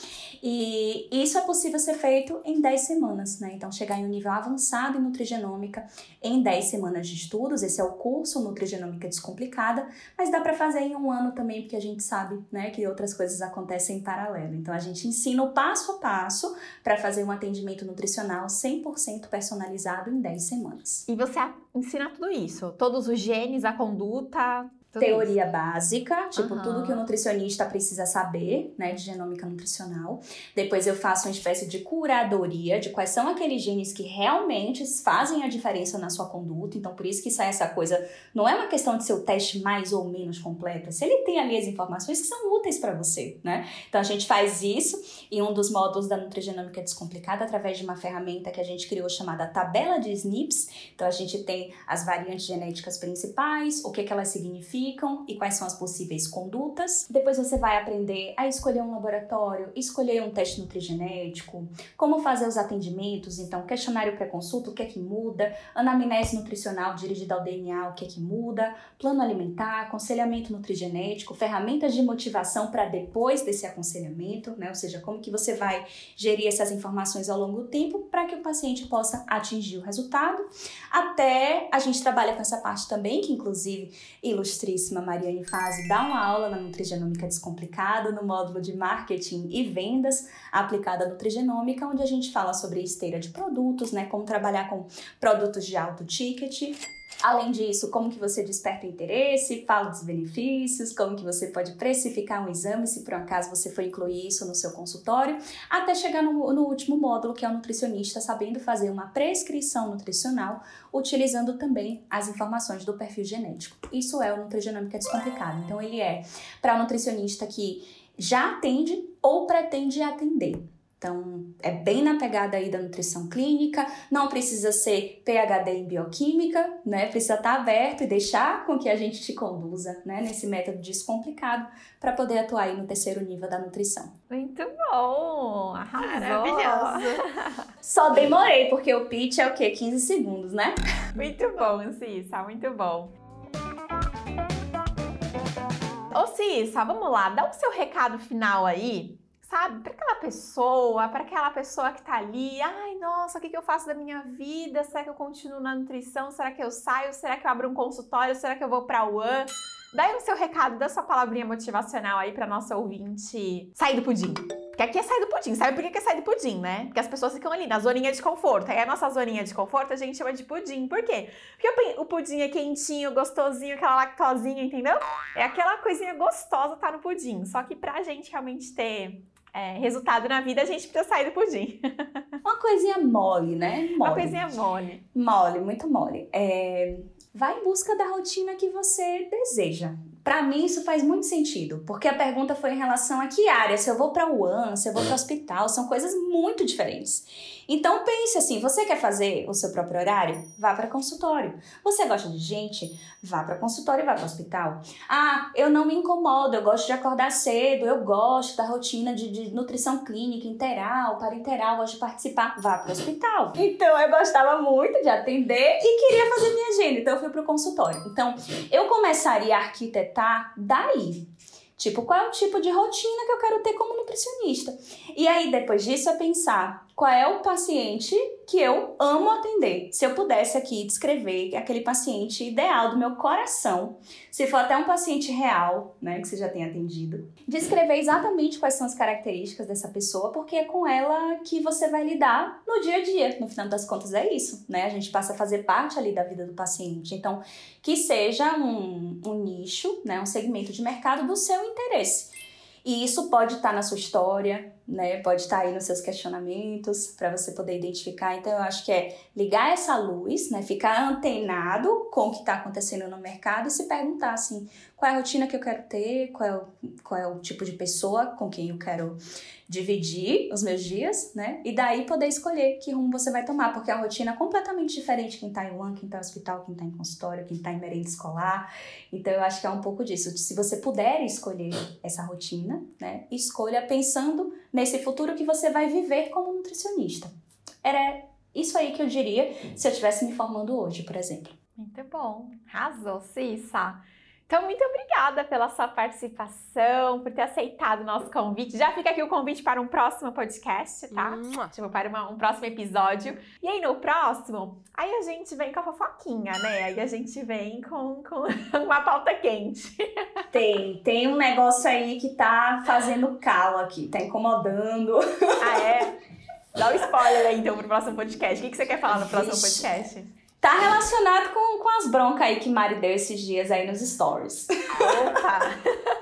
E isso é possível ser feito em 10 semanas, né? Então, chegar em um nível avançado em nutrigenômica em 10 semanas de estudos. Esse é o curso Nutrigenômica Descomplicada, mas dá para fazer em um ano também, porque a gente sabe, né, que outras coisas acontecem em paralelo. Então, a gente ensina o passo a passo para fazer um atendimento nutricional 100% personalizado em 10 semanas. E você ensina tudo isso? Todos os genes, a conduta, teoria isso. básica, tipo uhum. tudo que o nutricionista precisa saber, né, de genômica nutricional. Depois eu faço uma espécie de curadoria de quais são aqueles genes que realmente fazem a diferença na sua conduta. Então por isso que sai essa coisa, não é uma questão de ser o teste mais ou menos completo, se ele tem ali as informações que são úteis para você, né? Então a gente faz isso em um dos módulos da nutrigenômica descomplicada através de uma ferramenta que a gente criou chamada tabela de SNPs. Então a gente tem as variantes genéticas principais, o que que elas significam e quais são as possíveis condutas. Depois você vai aprender a escolher um laboratório, escolher um teste nutrigenético, como fazer os atendimentos, então questionário pré-consulta, o que é que muda, anamnese nutricional dirigida ao DNA, o que é que muda, plano alimentar, aconselhamento nutrigenético, ferramentas de motivação para depois desse aconselhamento, né? Ou seja, como que você vai gerir essas informações ao longo do tempo para que o paciente possa atingir o resultado. Até a gente trabalha com essa parte também, que inclusive ilustra ilustríssima Mariane Fase dá uma aula na Nutrigenômica Descomplicada, no módulo de Marketing e Vendas aplicada à Nutrigenômica, onde a gente fala sobre esteira de produtos, né, como trabalhar com produtos de alto ticket, Além disso, como que você desperta interesse, fala dos benefícios, como que você pode precificar um exame, se por acaso você for incluir isso no seu consultório, até chegar no, no último módulo, que é o nutricionista sabendo fazer uma prescrição nutricional, utilizando também as informações do perfil genético. Isso é o Nutrigenômica Descomplicado. Então, ele é para o nutricionista que já atende ou pretende atender. Então, é bem na pegada aí da nutrição clínica, não precisa ser PhD em bioquímica, né? Precisa estar aberto e deixar com que a gente te conduza, né, nesse método descomplicado para poder atuar aí no terceiro nível da nutrição. Muito bom! Arrasou! Maravilhoso! Só demorei, porque o pitch é o quê? 15 segundos, né? Muito bom, Cissa, muito bom. Ô Cissa, vamos lá, dá o seu recado final aí sabe, para aquela pessoa, para aquela pessoa que tá ali, ai, nossa, o que, que eu faço da minha vida? Será que eu continuo na nutrição? Será que eu saio? Será que eu abro um consultório? Será que eu vou para a UAN? Dá aí o seu recado, dá sua palavrinha motivacional aí pra nossa ouvinte sair do pudim. Porque aqui é sair do pudim. Sabe por que é sair do pudim, né? Porque as pessoas ficam ali na zoninha de conforto. Aí a nossa zoninha de conforto a gente chama de pudim. Por quê? Porque o pudim é quentinho, gostosinho, aquela lactosinha, entendeu? É aquela coisinha gostosa tá no pudim. Só que pra gente realmente ter é, resultado na vida, a gente precisa sair do pudim. Uma coisinha mole, né? Mole. Uma coisinha mole. Mole, muito mole. É, vai em busca da rotina que você deseja. Para mim isso faz muito sentido, porque a pergunta foi em relação a que área, se eu vou para o UAN, se eu vou para o hospital, são coisas muito diferentes. Então pense assim, você quer fazer o seu próprio horário? Vá para consultório. Você gosta de gente? Vá para consultório e vá para hospital. Ah, eu não me incomodo, eu gosto de acordar cedo, eu gosto da rotina de, de nutrição clínica, interal, parenteral, gosto de participar. Vá para o hospital. Então eu gostava muito de atender e queria fazer minha agenda, então eu fui para o consultório. Então eu começaria a arquitetar daí. Tipo, qual é o tipo de rotina que eu quero ter como nutricionista? E aí, depois disso, é pensar qual é o paciente que eu amo atender. Se eu pudesse aqui descrever aquele paciente ideal do meu coração, se for até um paciente real, né, que você já tenha atendido, descrever exatamente quais são as características dessa pessoa, porque é com ela que você vai lidar no dia a dia. No final das contas é isso, né? A gente passa a fazer parte ali da vida do paciente. Então, que seja um, um nicho, né, um segmento de mercado do seu interesse. E isso pode estar na sua história, né? Pode estar aí nos seus questionamentos para você poder identificar. Então eu acho que é ligar essa luz, né? Ficar antenado com o que está acontecendo no mercado e se perguntar assim, qual é a rotina que eu quero ter, qual é o, qual é o tipo de pessoa com quem eu quero dividir os meus dias, né? E daí poder escolher que rumo você vai tomar, porque é uma rotina completamente diferente quem tá em UAN, quem tá no hospital, quem tá em consultório, quem tá em merenda escolar. Então eu acho que é um pouco disso. Se você puder escolher essa rotina, né? Escolha pensando nesse futuro que você vai viver como nutricionista. Era isso aí que eu diria se eu estivesse me formando hoje, por exemplo. Muito bom. Arrasou, Cissa. Então, muito obrigada pela sua participação, por ter aceitado o nosso convite. Já fica aqui o convite para um próximo podcast, tá? Tipo, para uma, um próximo episódio. E aí, no próximo, aí a gente vem com a fofoquinha, né? Aí a gente vem com, com uma pauta quente. Tem, tem um negócio aí que tá fazendo calo aqui, tá incomodando. Ah, é? Dá um spoiler aí, então, pro próximo podcast. O que, que você quer falar no próximo podcast? Tá relacionado com, com as broncas aí que Mari deu esses dias aí nos stories. Opa!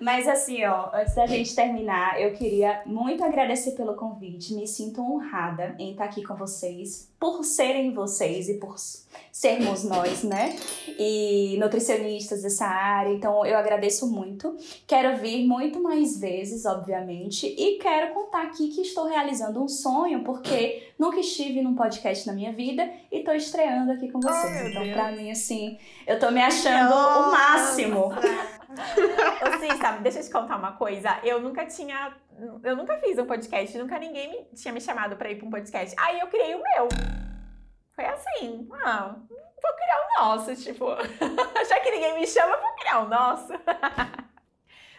Mas assim, ó, antes da gente terminar, eu queria muito agradecer pelo convite. Me sinto honrada em estar aqui com vocês, por serem vocês e por sermos nós, né? E nutricionistas dessa área. Então, eu agradeço muito. Quero vir muito mais vezes, obviamente, e quero contar aqui que estou realizando um sonho, porque nunca estive num podcast na minha vida e estou estreando aqui com vocês. Oh, então, para mim, assim, eu tô me achando Nossa. o máximo. Sim, sabe, deixa eu te contar uma coisa. Eu nunca tinha. Eu nunca fiz um podcast, nunca ninguém me, tinha me chamado pra ir pra um podcast. Aí eu criei o meu. Foi assim, ah, vou criar o nosso, tipo. Já que ninguém me chama, vou criar o nosso.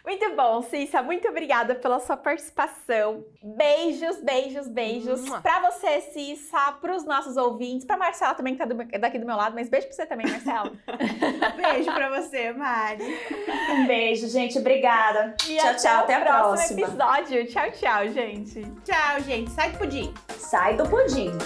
Muito bom, Cissa. Muito obrigada pela sua participação. Beijos, beijos, beijos. Uhum. Pra você, Cissa, pros nossos ouvintes, pra Marcela também, que tá do, daqui do meu lado, mas beijo pra você também, Marcela. beijo pra você, Mari. Um beijo, gente. Obrigada. E tchau, tchau. Até a próximo episódio. Tchau, tchau, gente. Tchau, gente. Sai do pudim. Sai do pudim.